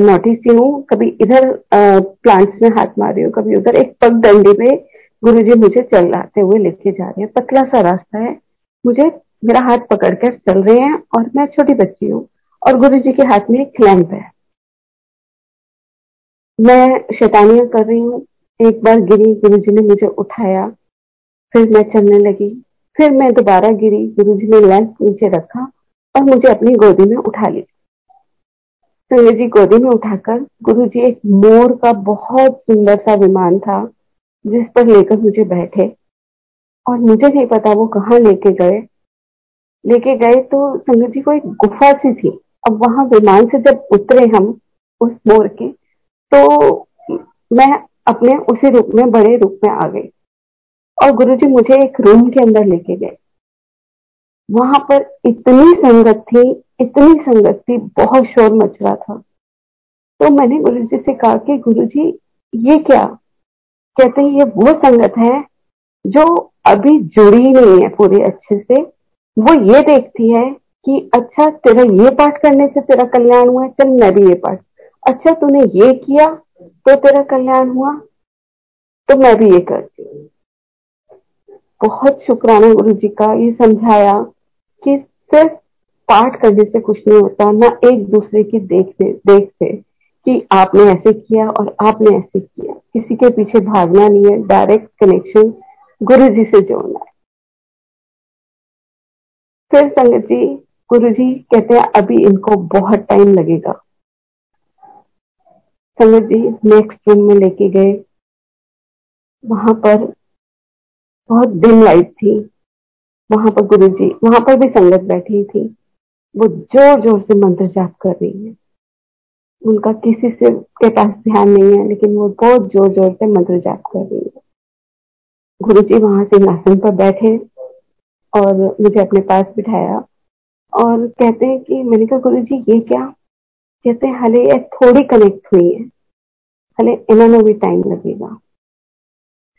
नोटी सी हूँ। कभी इधर प्लांट्स में हाथ मार रही हूँ, कभी उधर एक पग डंडी पे गुरु जी मुझे चलाते हुए लेके जा रहे हैं। पतला सा रास्ता है। मुझे मेरा हाथ पकड़ कर चल रहे हैं और मैं छोटी बच्ची हूँ और गुरु जी के हाथ में एक लैंप है। मैं शैतानियाँ कर रही हूँ। एक बार गिरी गुरु जी ने मुझे उठाया। फिर मैं चलने लगी। फिर मैं दोबारा गिरी गुरु जी ने लैंप नीचे रखा और मुझे अपनी गोदी में उठा लिया संजय जी गोदी में उठाकर गुरु जी एक मोर का बहुत सुंदर सा विमान था, जिस पर लेकर मुझे बैठे। और मुझे नहीं पता वो कहाँ लेके गए। लेके गए तो संगत जी को एक गुफा सी थी। अब वहाँ विमान से जब उतरे हम, उस मोर के तो मैं अपने उसी रूप में, बड़े रूप में आ गई। और गुरुजी मुझे एक रूम के अंदर लेके गए। वहाँ पर इतनी संगत थी, इतनी संगत थी, बहुत शोर मच रहा था। तो मैंने गुरु जी से कहा कि गुरु जी ये क्या? कहते हैं, ये वो संगत है जो अभी जुड़ी ही नहीं है पूरे अच्छे से। वो ये देखती है कि अच्छा तेरा ये पाठ करने से तेरा कल्याण हुआ है, चल मैं भी ये पाठ अच्छा तूने ये किया तो तेरा कल्याण हुआ? तो मैं भी ये करती हूँ। बहुत शुक्राना गुरु जी का ये समझाया कि सिर्फ़ पाठ करने से कुछ नहीं होता, ना एक दूसरे की देख से देख से कि आपने ऐसे किया और आपने ऐसे किया। किसी के पीछे भागना नहीं है डायरेक्ट कनेक्शन गुरु जी से जोड़ना है। फिर संगत जी गुरु जी कहते हैं, अभी इनको बहुत टाइम लगेगा। संगत जी नेक्स्ट रूम में लेके गए। वहाँ पर बहुत डिम लाइट थी। वहाँ पर गुरु जी वहाँ पर भी संगत बैठी थी। वो ज़ोर ज़ोर से मंत्र जाप कर रही है। उनका किसी से के पास ध्यान नहीं है, लेकिन वो बहुत ज़ोर ज़ोर से मंत्र जाप कर रही है। गुरु जी वहाँ सिंहासन पर बैठे और मुझे अपने पास बिठाया और कहते हैं कि, मैंने कहा गुरु जी ये क्या? कहते हैं, हले, ये थोड़ी कनेक्ट हुई है। हले, इन्होंने भी टाइम लगेगा।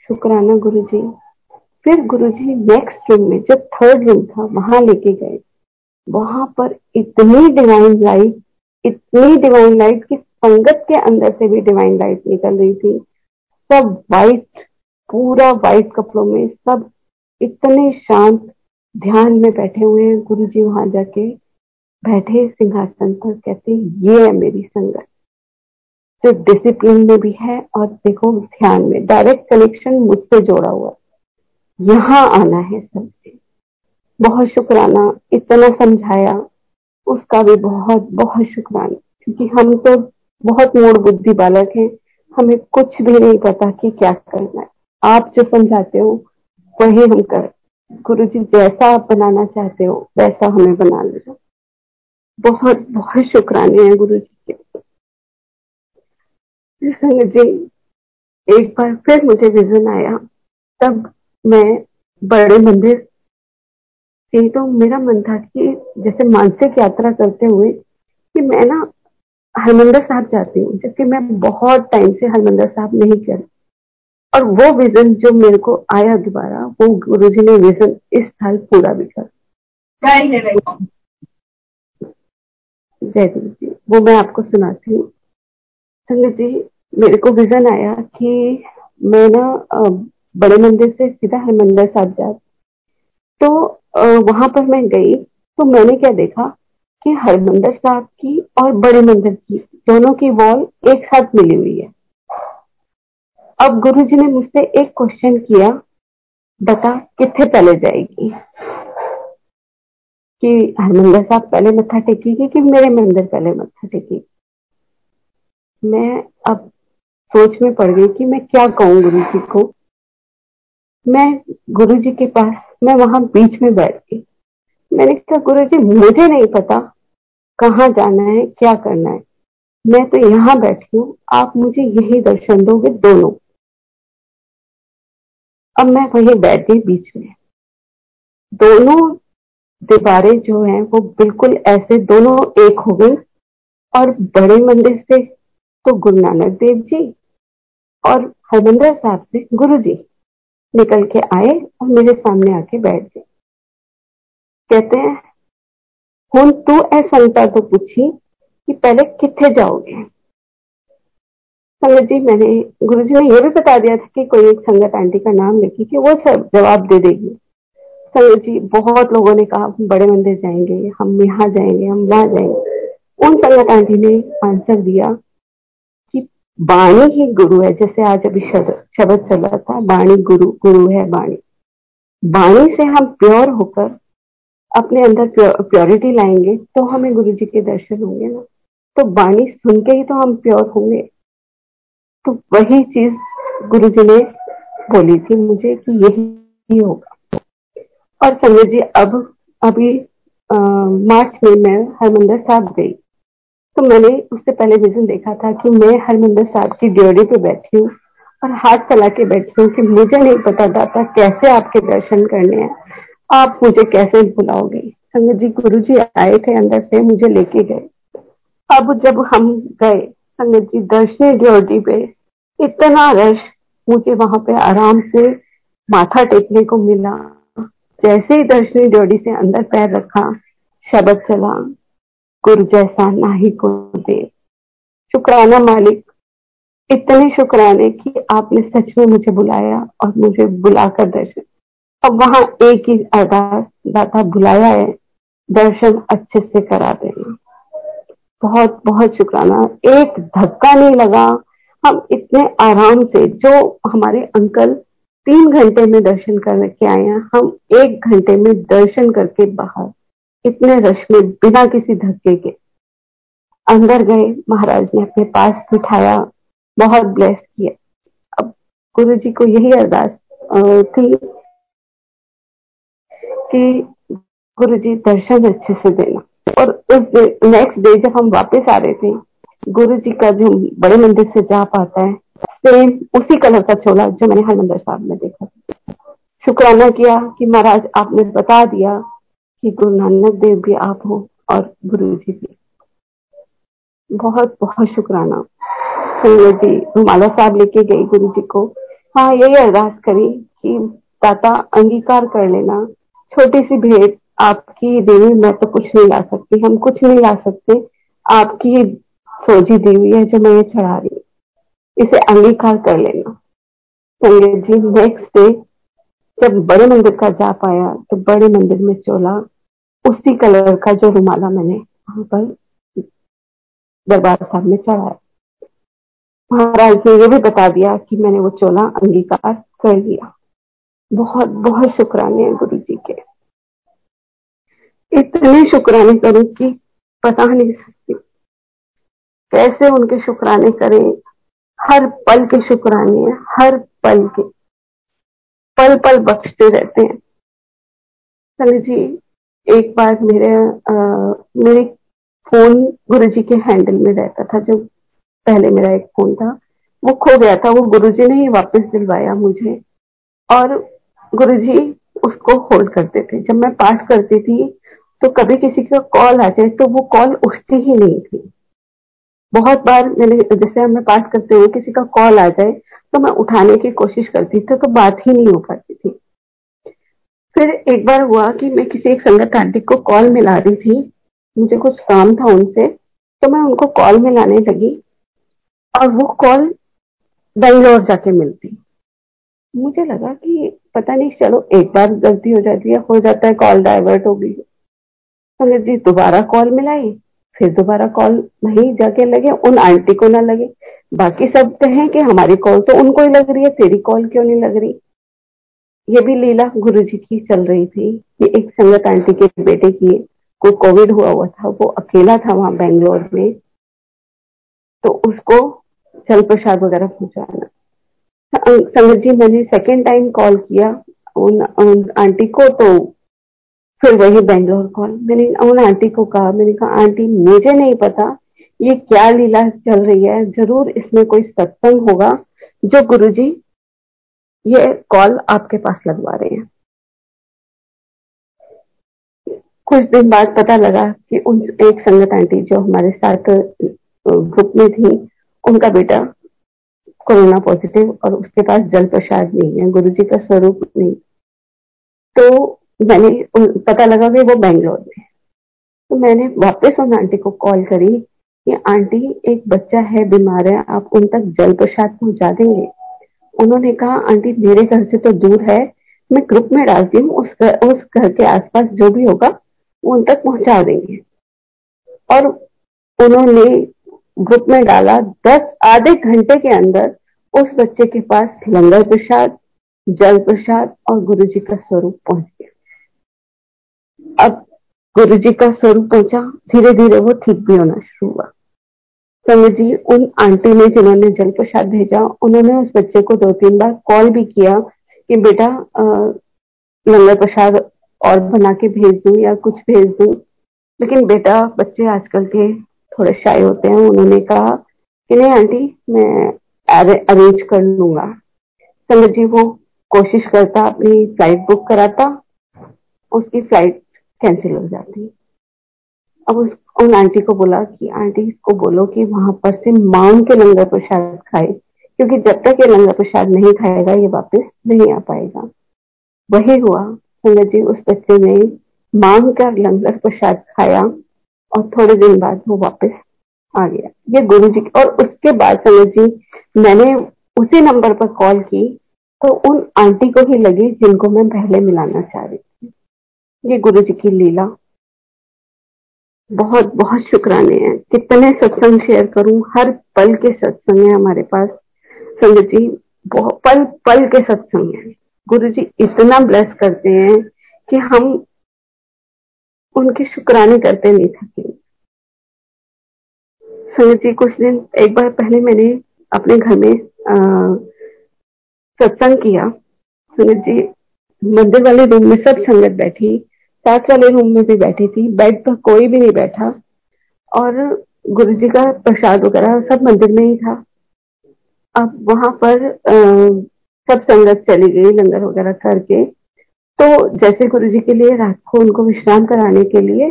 शुक्राना गुरु जी फिर गुरुजी नेक्स्ट रूम में, जब थर्ड रूम था, वहाँ लेके गए। वहाँ पर इतनी डिवाइन लाइट इतनी डिवाइन लाइट की संगत के अंदर से भी डिवाइन लाइट निकल रही थी। सब वाइट पूरा वाइट कपड़ों में, सब इतने शांत ध्यान में बैठे हुए हैं गुरु जी वहाँ जाके। बैठे सिंहासन पर कहते, ये है मेरी संगत सिर्फ़ डिसिप्लिन में भी है और देखो ध्यान में डायरेक्ट कनेक्शन मुझसे जोड़ा हुआ यहाँ आना है सबसे। बहुत शुक्राना, इतना समझाया, उसका भी बहुत बहुत शुक्राना, क्योंकि हम तो बहुत मूड बुद्धि बालक हैं, हमें कुछ भी नहीं पता कि क्या करना है। आप जो समझाते हो, वही हम कर गुरु जी जैसा आप बनाना चाहते हो, वैसा हमें बना लो बहुत बहुत शुक्राने हैं गुरु जी के जी एक बार फिर मुझे विजन आया, तब मैं बड़े मंदिर थी तो मेरा मन था कि जैसे मानसिक यात्रा करते हुए कि मैं ना हरमंदर साहब जाती हूँ, जबकि मैं बहुत टाइम से हरमंदर साहब नहीं कर और वो विजन जो मेरे को आया दोबारा, वो गुरु जी ने विजन इस साल पूरा भी कर। जय गुरु जी। वो मैं आपको सुनाती हूँ। संगत जी, मेरे को विजन आया कि मैं ना बड़े मंदिर से सीधा हरमंदर साहब जा तो वहाँ पर मैं गई तो मैंने क्या देखा कि हरमंदर साहब की और बड़े मंदिर की दोनों की वॉल एक साथ मिली हुई है। अब गुरु जी ने मुझसे एक क्वेश्चन किया, बता कितने पहले जाएगी? कि हरमंदर साहब पहले मत्था टेकेगी कि मेरे मंदिर पहले मत्था टेकेगी मैं अब सोच में पड़ गई कि मैं क्या कहूँ गुरु जी को। मैं गुरु जी के पास, मैं वहाँ बीच में बैठ गई। मैंने कहा, गुरु जी, मुझे नहीं पता कहाँ जाना है, क्या करना है। मैं तो यहाँ बैठी हूँ, आप मुझे यही दर्शन दोगे दोनों। अब मैं वहीं बैठ गई बीच में। दोनों दीवारें जो हैं वो बिल्कुल ऐसे दोनों एक हो गई और बड़े मंदिर से तो गुरु नानक देव जी और हरमंदर साहब से गुरु जी निकल के आए और मेरे सामने आके बैठ गए। कहते हैं हूँ तू ए संगता तो पूछी कि पहले कितने जाओगे? संगत जी, मैंने, गुरु जी ने यह भी बता दिया था कि कोई एक संगत आंटी का नाम लिखी कि वो सब जवाब दे देगी। संगत जी बहुत लोगों ने कहा, हम बड़े मंदिर जाएँगे, हम यहाँ जाएँगे, हम वहाँ जाएँगे। उन संगत आंटी ने आंसर दिया वाणी ही गुरु है, जैसे आज अभी शब्द चल रहा था वाणी गुरु गुरु है वाणी वाणी से हम प्योर होकर अपने अंदर प्योरिटी लाएँगे तो हमें गुरु जी के दर्शन होंगे ना। तो वाणी सुन के ही तो हम प्योर होंगे। तो वही चीज़ गुरु जी ने बोली थी मुझे कि यही होगा। और संजय जी अब अभी आ, मार्च में मैं हरमंदर साहब गई। तो मैंने उससे पहले विजन देखा था कि मैं हरमिंदर साहब की ड्योरी पे बैठी हूँ और हाथ चला के बैठी हूँ कि मुझे नहीं पता दाता कैसे आपके दर्शन करने हैं आप मुझे कैसे बुलाओगे। संगत जी गुरु जी आए थे अंदर से मुझे लेके गए। अब जब हम गए संगत जी दर्शन ड्योरी पे इतना रश मुझे वहाँ पे आराम से माथा टेकने को मिला। जैसे ही दर्शनी ड्योरी से अंदर पैर रखा, शब्द चला, गुरु जैसा ना ही को दे शुक्राना मालिक, इतने शुक्राने कि आपने सच में मुझे बुलाया और मुझे बुलाकर दर्शन। अब वहाँ एक ही अरदास दाता बुलाया है, दर्शन अच्छे से करा देना बहुत बहुत शुक्राना। एक धक्का नहीं लगा। हम इतने आराम से, जो हमारे अंकल तीन घंटे में दर्शन करके आए। हैं हम एक घंटे में दर्शन करके बाहर, इतने रश में, बिना किसी धक्के के। अंदर गए, महाराज ने अपने पास बिठाया, बहुत ब्लेस किया। अब गुरु जी को यही अरदास थी कि गुरु जी दर्शन अच्छे से देना। और उस नेक्स्ट डे जब हम वापस आ रहे थे गुरु जी का जो बड़े मंदिर से जा पाता है सेम उसी कलर का चोला जो मैंने हरमंदर साहब में देखा शुक्राना किया कि महाराज आपने बता दिया कि गुरु नानक देव भी आप हो और गुरु जी भी। बहुत बहुत शुक्राना। संजय जी, रुमाला साहब लेके गई गुरु जी को। हाँ यही अरदास करी कि दाता अंगीकार कर लेना। छोटी सी भेंट आपकी देवी मैं तो कुछ नहीं ला सकती, हम कुछ नहीं ला सकते। आपकी सोजी दी हुई है जो मैं ये चढ़ा रही इसे अंगीकार कर लेना। संजय जी नेक्स्ट डे जब बड़े मंदिर का जा पाया तो बड़े मंदिर में चोला, उसी कलर का जो रुमाला मैंने वहाँ पर दरबार साहब में चढ़ाया। महाराज ने ये भी बता दिया कि मैंने वो चोला अंगीकार कर लिया। बहुत बहुत शुक्राने गुरु जी के। इतने शुक्राने करूँ कि बता नहीं सकती कैसे उनके शुक्राने करें। हर पल के शुक्राने हैं हर पल के। पल पल बख्शते रहते हैं। चलो जी एक बार मेरे आ, मेरे फ़ोन गुरु जी के हैंडल में रहता था जो पहले मेरा एक फ़ोन था। वो खो गया था वो गुरु जी ने ही वापस दिलवाया मुझे। और गुरु जी उसको होल्ड करते थे। जब मैं पाठ करती थी तो कभी किसी का कॉल आ जाए तो वो कॉल उठती ही नहीं थी। बहुत बार मैंने, जैसे मैं पाठ करते हुए किसी का कॉल आ जाए तो मैं उठाने की कोशिश करती थी तो बात ही नहीं हो पाती थी। फिर एक बार हुआ कि मैं किसी एक संगत आंटी को कॉल मिला रही थी, मुझे कुछ काम था उनसे तो मैं उनको कॉल मिलाने लगी, और वो कॉल बेंगलोर जाके मिलती। मुझे लगा कि पता नहीं, चलो, एक बार गलती हो जाती है, हो जाता है कॉल डाइवर्ट हो गई। तो जी, दोबारा कॉल मिलाई फिर दोबारा कॉल वहीं जाके लगे उन आंटी को ना लगे। बाकी सब कहें कि हमारी कॉल तो उनको ही लग रही है तेरी कॉल क्यों नहीं लग रही? ये भी लीला गुरु जी की चल रही थी। कि एक संगत आंटी के बेटे की को कोविड हुआ हुआ था वो अकेला था वहाँ बेंगलोर में। तो उसको जल प्रसाद वगैरह पहुंचाना। संगत जी मैंने सेकेंड टाइम कॉल किया उन, उन आंटी को तो फिर वही बेंगलोर कॉल। मैंने उन आंटी को कहा, मैंने कहा, आंटी, मुझे नहीं पता ये क्या लीला चल रही है। ज़रूर इसमें कोई सत्संग होगा जो गुरुजी ये कॉल आपके पास लगवा रहे हैं। कुछ दिन बाद पता लगा कि उन एक संगत आंटी जो हमारे साथ ग्रुप में थी, उनका बेटा कोरोना पॉजिटिव और उसके पास जल प्रसाद नहीं है गुरु जी का स्वरूप नहीं। तो मैंने पता लगा कि वो बेंगलोर में तो मैंने वापस उन आंटी को कॉल करी कि, आंटी, एक बच्चा है, बीमार है, आप उन तक जल प्रसाद पहुँचा देंगे। उन्होंने कहा, आंटी, मेरे घर से तो दूर है, मैं ग्रुप में डालती हूँ, उस घर उस घर के आसपास जो भी होगा, वो उन तक पहुँचा देंगे। और उन्होंने ग्रुप में डाला, दस आधे घंटे के अंदर उस बच्चे के पास लंगर प्रसाद, जल प्रसाद और गुरु जी का स्वरूप पहुँच गया। अब गुरु जी का स्वरूप पहुँचा धीरे धीरे वो ठीक भी होना शुरू हुआ। संगत जी, उन आंटी ने जिन्होंने जल प्रसाद भेजा, उन्होंने उस बच्चे को दो तीन बार कॉल भी किया कि, बेटा लंगर प्रसाद और बना के भेज दू या कुछ भेज दू? लेकिन बेटा, बच्चे आजकल के थोड़े शाय होते हैं। उन्होंने कहा कि, नहीं आंटी, मैं अरेंज कर लूँगा। जी वो कोशिश करता, अपनी फ़्लाइट बुक कराता, उसकी फ़्लाइट कैंसिल हो जाती है। अब उस, उन आंटी को बोला कि, आंटी को बोलो कि वहाँ पर से मांग के लंगर प्रसाद खाए, क्योंकि जब तक ये लंगर प्रसाद नहीं खाएगा, ये वापस नहीं आ पाएगा। वही हुआ। संगत जी उस बच्चे ने मांग कर लंगर प्रसाद खाया और थोड़े दिन बाद वो वापस आ गया। ये गुरु जी और उसके बाद संगत जी, मैंने उसी नंबर पर कॉल की तो उन आंटी को ही लगी जिनको मैं पहले मिलाना चाह रही ये गुरु जी की लीला। बहुत बहुत शुक्राने हैं। कितने सत्संग शेयर करूँ, हर पल के सत्संग है हमारे पास। संगत जी, बहुत पल पल के सत्संग है। गुरु जी इतना ब्लेस करते हैं कि हम उनके शुक्राने करते नहीं थके। संगत जी, कुछ दिन, एक बार पहले मैंने अपने घर में सत्संग किया। संगत जी, मंदिर वाले रूम में सब संगत बैठी। साथ वाले रूम में भी बैठी थी बेड पर कोई भी नहीं बैठा। और गुरु जी का प्रसाद वगैरह सब मंदिर में ही था। अब वहाँ पर आ, सब संगत चली गई लंगर वगैरह करके। तो जैसे गुरु जी के लिए रात को उनको विश्राम कराने के लिए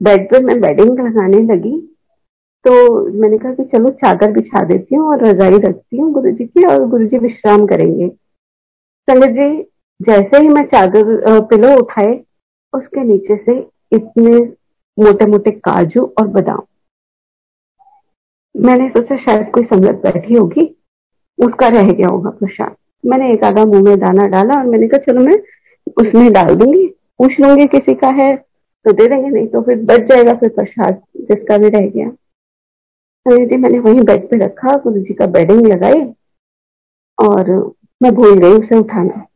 बेड पर मैं बेडिंग लगाने लगी। तो मैंने कहा कि चलो चादर बिछा देती हूँ और रजाई रखती हूँ गुरु जी की और गुरु जी विश्राम करेंगे। संगत जी जैसे ही मैं चादर पिलो उठाए उसके नीचे से इतने मोटे मोटे काजू और बादाम। मैंने सोचा शायद कोई संगत बैठी होगी, उसका रह गया होगा प्रसाद। मैंने एक आधा मुँह में दाना डाला और मैंने कहा, चलो मैं उसमें डाल दूँगी। पूछ लूँगी किसी का है तो दे देंगे, नहीं तो फिर बच जाएगा फिर प्रसाद जिसका भी रह गया। तो जी मैंने वहीं बेड पे रखा, गुरु जी का बेडिंग लगाई और मैं भूल गई उसे उठाना।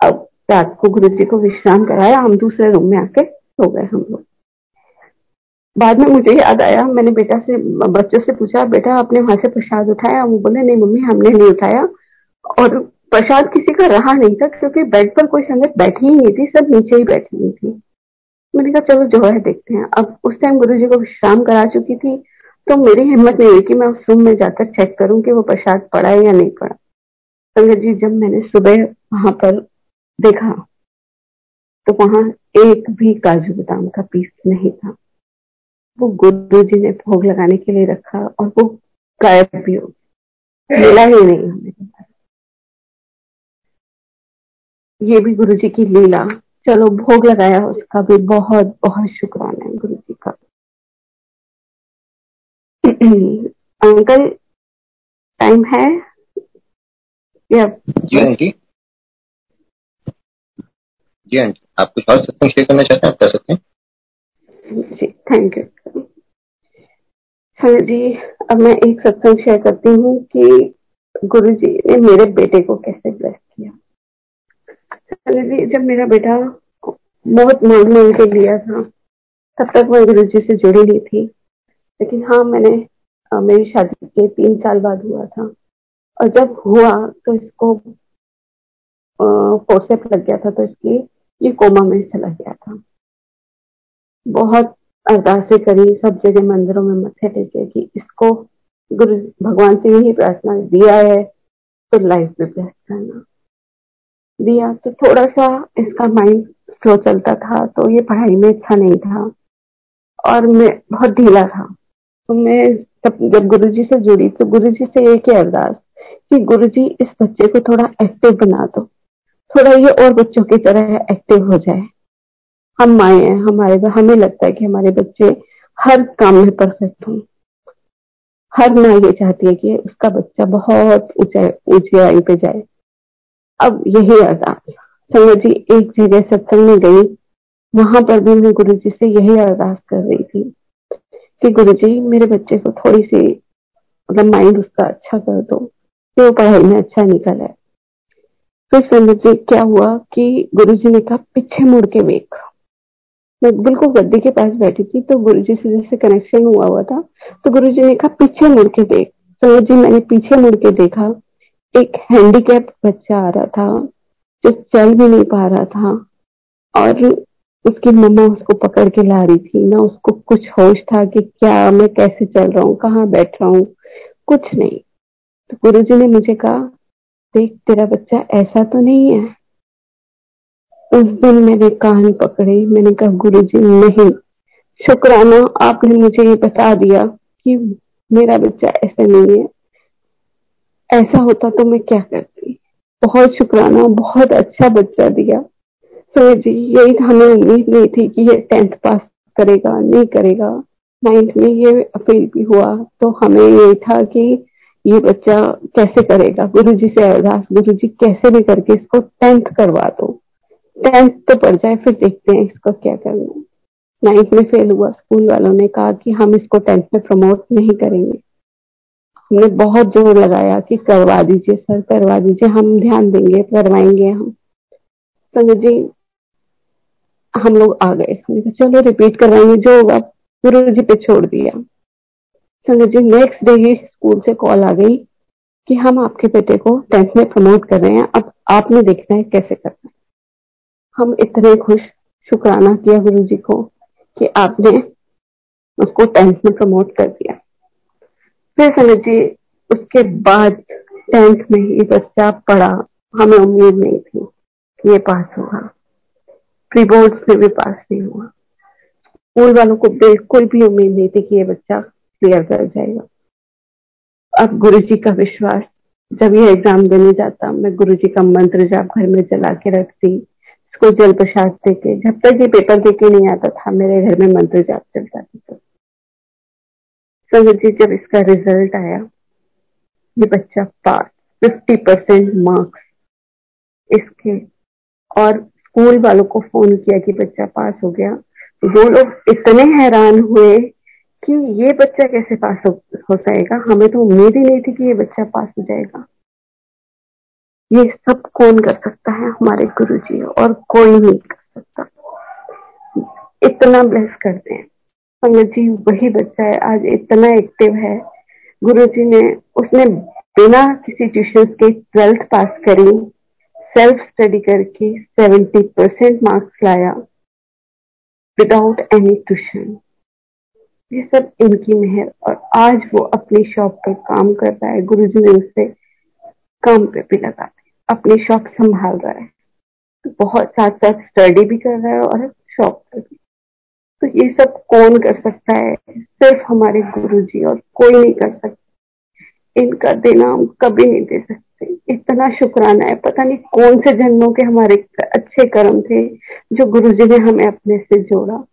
अब रात को गुरु जी को विश्राम कराया, हम दूसरे रूम में आके सो गए हम लोग। बाद में मुझे याद आया, मैंने बेटा से, बच्चों से पूछा, बेटा, आपने वहाँ से प्रसाद उठाया? वो बोले, नहीं मम्मी, हमने नहीं उठाया। और प्रसाद किसी का रहा नहीं था, क्योंकि बेड पर कोई संगत बैठी ही नहीं थी, सब नीचे ही बैठी हुई थी। मैंने कहा, चलो जो है देखते हैं। अब उस टाइम गुरु जी को विश्राम करा चुकी थी तो मेरी हिम्मत नहीं हुई कि मैं उस रूम में जाकर चेक करूँ कि वो प्रसाद पड़ा है या नहीं पड़ा। संगत जी, जब मैंने सुबह वहाँ पर देखा तो वहाँ एक भी काजू बादाम का पीस नहीं था। वो गुरु जी ने भोग लगाने के लिए रखा और वो गायब भी हो मिला ही नहीं हमें ये भी गुरु जी की लीला। चलो, भोग लगाया उसका भी बहुत बहुत शुक्राना है गुरु जी का। अंकल टाइम है? या जी आंटी आप कुछ और सत्संग शेयर करना चाहते हैं, आप कर सकते हैं। जी थैंक यू हाँ जी अब मैं एक सत्संग शेयर करती हूँ कि गुरु जी ने मेरे बेटे को कैसे ब्लेस किया। हाँ जी जब मेरा बेटा बहुत मांग मांग के लिया था, तब तक मैं गुरु जी से जुड़ी नहीं थी। लेकिन हाँ मैंने मेरी शादी के तीन साल बाद हुआ था। और जब हुआ तो इसको फोर्सेप लग गया था तो इसकी ये कोमा में चला गया था। बहुत अरदासें करी, सब जगह मंदिरों में मत्थे टेके कि इसको गुरु भगवान से यही प्रार्थना, दिया है तो लाइफ में ब्लेस करना। दिया तो थोड़ा सा इसका माइंड स्लो चलता था तो ये पढ़ाई में अच्छा नहीं था और मैं बहुत ढीला था। तो मैं तब जब गुरु जी से जुड़ी तो गुरु जी से एक ही अरदास कि गुरु जी इस बच्चे को थोड़ा एक्टिव बना दो। थोड़ा ये और बच्चों की तरह एक्टिव हो जाए। हम माए हैं, हमारे हमें लगता है कि हमारे बच्चे हर काम में परफेक्ट हों। हर माँ ये चाहती है कि उसका बच्चा बहुत ऊंचाई ऊंचाई पे जाए। अब यही अरदास संगत जी, एक जगह सत्संग में गई, वहाँ पर भी मैं गुरु जी से यही अरदास कर रही थी कि गुरु जी मेरे बच्चे को थोड़ी सी मतलब माइंड उसका अच्छा कर दो, कि वो पढ़ाई में अच्छा निकल है तो संगत जी, क्या हुआ कि गुरु जी ने कहा, पीछे मुड़ के देख। मैं बिल्कुल गद्दी के पास बैठी थी तो गुरु जी से जैसे कनेक्शन हुआ हुआ था तो गुरु जी ने कहा, पीछे मुड़ के देख। संगत जी, मैंने पीछे मुड़ के देखा, एक हैंडीकैप बच्चा आ रहा था, जो चल भी नहीं पा रहा था, और उसकी मम्मा उसको पकड़ के ला रही थी, ना उसको कुछ होश था कि क्या मैं कैसे चल रहा हूँ, कहाँ बैठ रहा हूँ, कुछ नहीं। तो गुरु जी ने मुझे कहा देख, तेरा बच्चा ऐसा तो नहीं है। उस दिन मैंने कान पकड़े, मैंने कहा गुरु जी नहीं। शुक्राना, आपने मुझे ये बता दिया कि मेरा बच्चा ऐसा नहीं है। ऐसा होता तो मैं क्या करती? बहुत शुक्राना, बहुत अच्छा बच्चा दिया। तो जी, यही हमें उम्मीद नहीं थी कि ये टेंथ पास करेगा, नहीं करेगा। नाइन्थ में ये अपील भी हुआ तो हमें यही था कि ये बच्चा कैसे करेगा? गुरु जी से अरदास गुरु जी कैसे भी करके इसको टेंथ करवा दो। टेंथ तो पड़ जाए, फिर देखते हैं इसको क्या करना नाइन्थ में फेल हुआ स्कूल वालों ने कहा कि हम इसको टेंथ में प्रमोट नहीं करेंगे। हमने बहुत ज़ोर लगाया कि करवा दीजिए, सर करवा दीजिए, हम ध्यान देंगे, करवाएँगे हम। संजय जी हम लोग आ गए। हमने कहा, चलो रिपीट करवाएँगे, जो होगा गुरु जी पे छोड़ दिया। संजय जी नेक्स्ट डे ही स्कूल से कॉल आ गई कि हम आपके बेटे को टेंथ में प्रमोट कर रहे हैं। अब आपने देखना है कैसे करना है। हम इतने खुश, शुक्राना किया गुरु जी को कि आपने उसको टेंथ में प्रमोट कर दिया। फिर संजय जी, उसके बाद टेंथ में ही बच्चा पढ़ा, हमें उम्मीद नहीं थी कि ये पास होगा। प्री बोर्ड में भी पास नहीं हुआ। स्कूल वालों को बिल्कुल भी उम्मीद नहीं थी कि ये बच्चा क्लियर कर जाएगा। अब गुरु जी का विश्वास, जब ये एग्ज़ाम देने जाता, मैं गुरु जी का मंत्र जाप घर में चला के रखती इसको जल प्रसाद दे के जब तक ये पेपर दे के नहीं आता था, मेरे घर में मंत्र जाप चलता था संगत जी जब इसका रिज़ल्ट आया, ये बच्चा पास फिफ्टी परसेंट मार्क्स इसके और स्कूल वालों को फ़ोन किया कि बच्चा पास हो गया। तो वो लोग इतने हैरान हुए कि ये बच्चा कैसे पास हो, हो जाएगा? हमें तो उम्मीद ही नहीं थी कि ये बच्चा पास हो जाएगा। ये सब कौन कर सकता है? हमारे गुरु जी और कोई नहीं कर सकता। इतना ब्लेस करते हैं। संगत जी वही बच्चा है। आज इतना एक्टिव है। गुरु जी ने उसने बिना किसी ट्यूशन के ट्वेल्थ पास करी। सेल्फ स्टडी करके 70 परसेंट मार्क्स लाया। विदाउट एनी ट्यूशन ये सब इनकी मेहर। और आज वो अपनी शॉप पर काम कर रहा है। गुरु जी ने उसे काम पे भी लगा अपनी शॉप संभाल रहा है। तो बहुत साथ साथ स्टडी भी कर रहा है और शॉप पर भी। तो ये सब कौन कर सकता है? सिर्फ़ हमारे गुरु जी और कोई नहीं कर सकता। इनका देना हम कभी नहीं दे सकते। इतना शुक्राना है। पता नहीं कौन से जन्मों के हमारे अच्छे कर्म थे जो गुरु जी ने हमें अपने से जोड़ा।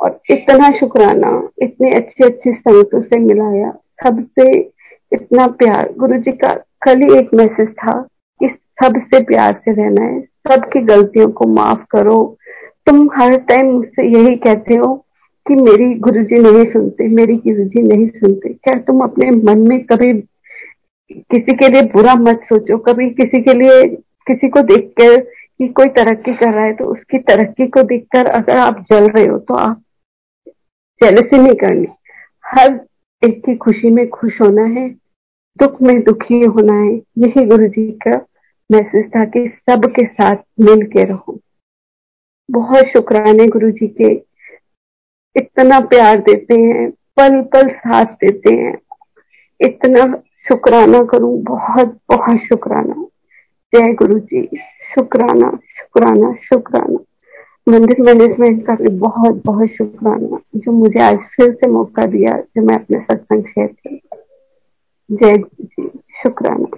और इतना शुक्राना, इतने अच्छे अच्छे संतों से मिलाया। सबसे इतना प्यार। गुरु जी का कल ही एक मैसेज था कि सबसे प्यार से रहना है। सबकी गलतियों को माफ़ करो। तुम हर टाइम मुझसे यही कहते हो कि मेरी गुरु जी नहीं सुनते, मेरी गुरु जी नहीं सुनते। क्या तुम अपने मन में कभी किसी के लिए बुरा मत सोचो? कभी किसी के लिए, किसी को देखकर कि कोई तरक्की कर रहा है तो उसकी तरक्की को देखकर अगर आप जल रहे हो तो आप जेलसी नहीं करनी। हर एक की खुशी में खुश होना है, दुख में दुखी होना है। यही गुरु जी का मैसेज था कि सबके साथ मिल के रहो। बहुत शुक्राने गुरु जी के। इतना प्यार देते हैं पल पल साथ देते हैं। इतना शुक्राना करूँ, बहुत बहुत शुक्राना। जय गुरु जी। शुक्राना शुक्राना शुक्राना। मंदिर मैनेजमेंट का भी बहुत बहुत शुक्राना जो मुझे आज फिर से मौका दिया, जो मैं अपने सत्संग शेयर किया जय जी। जी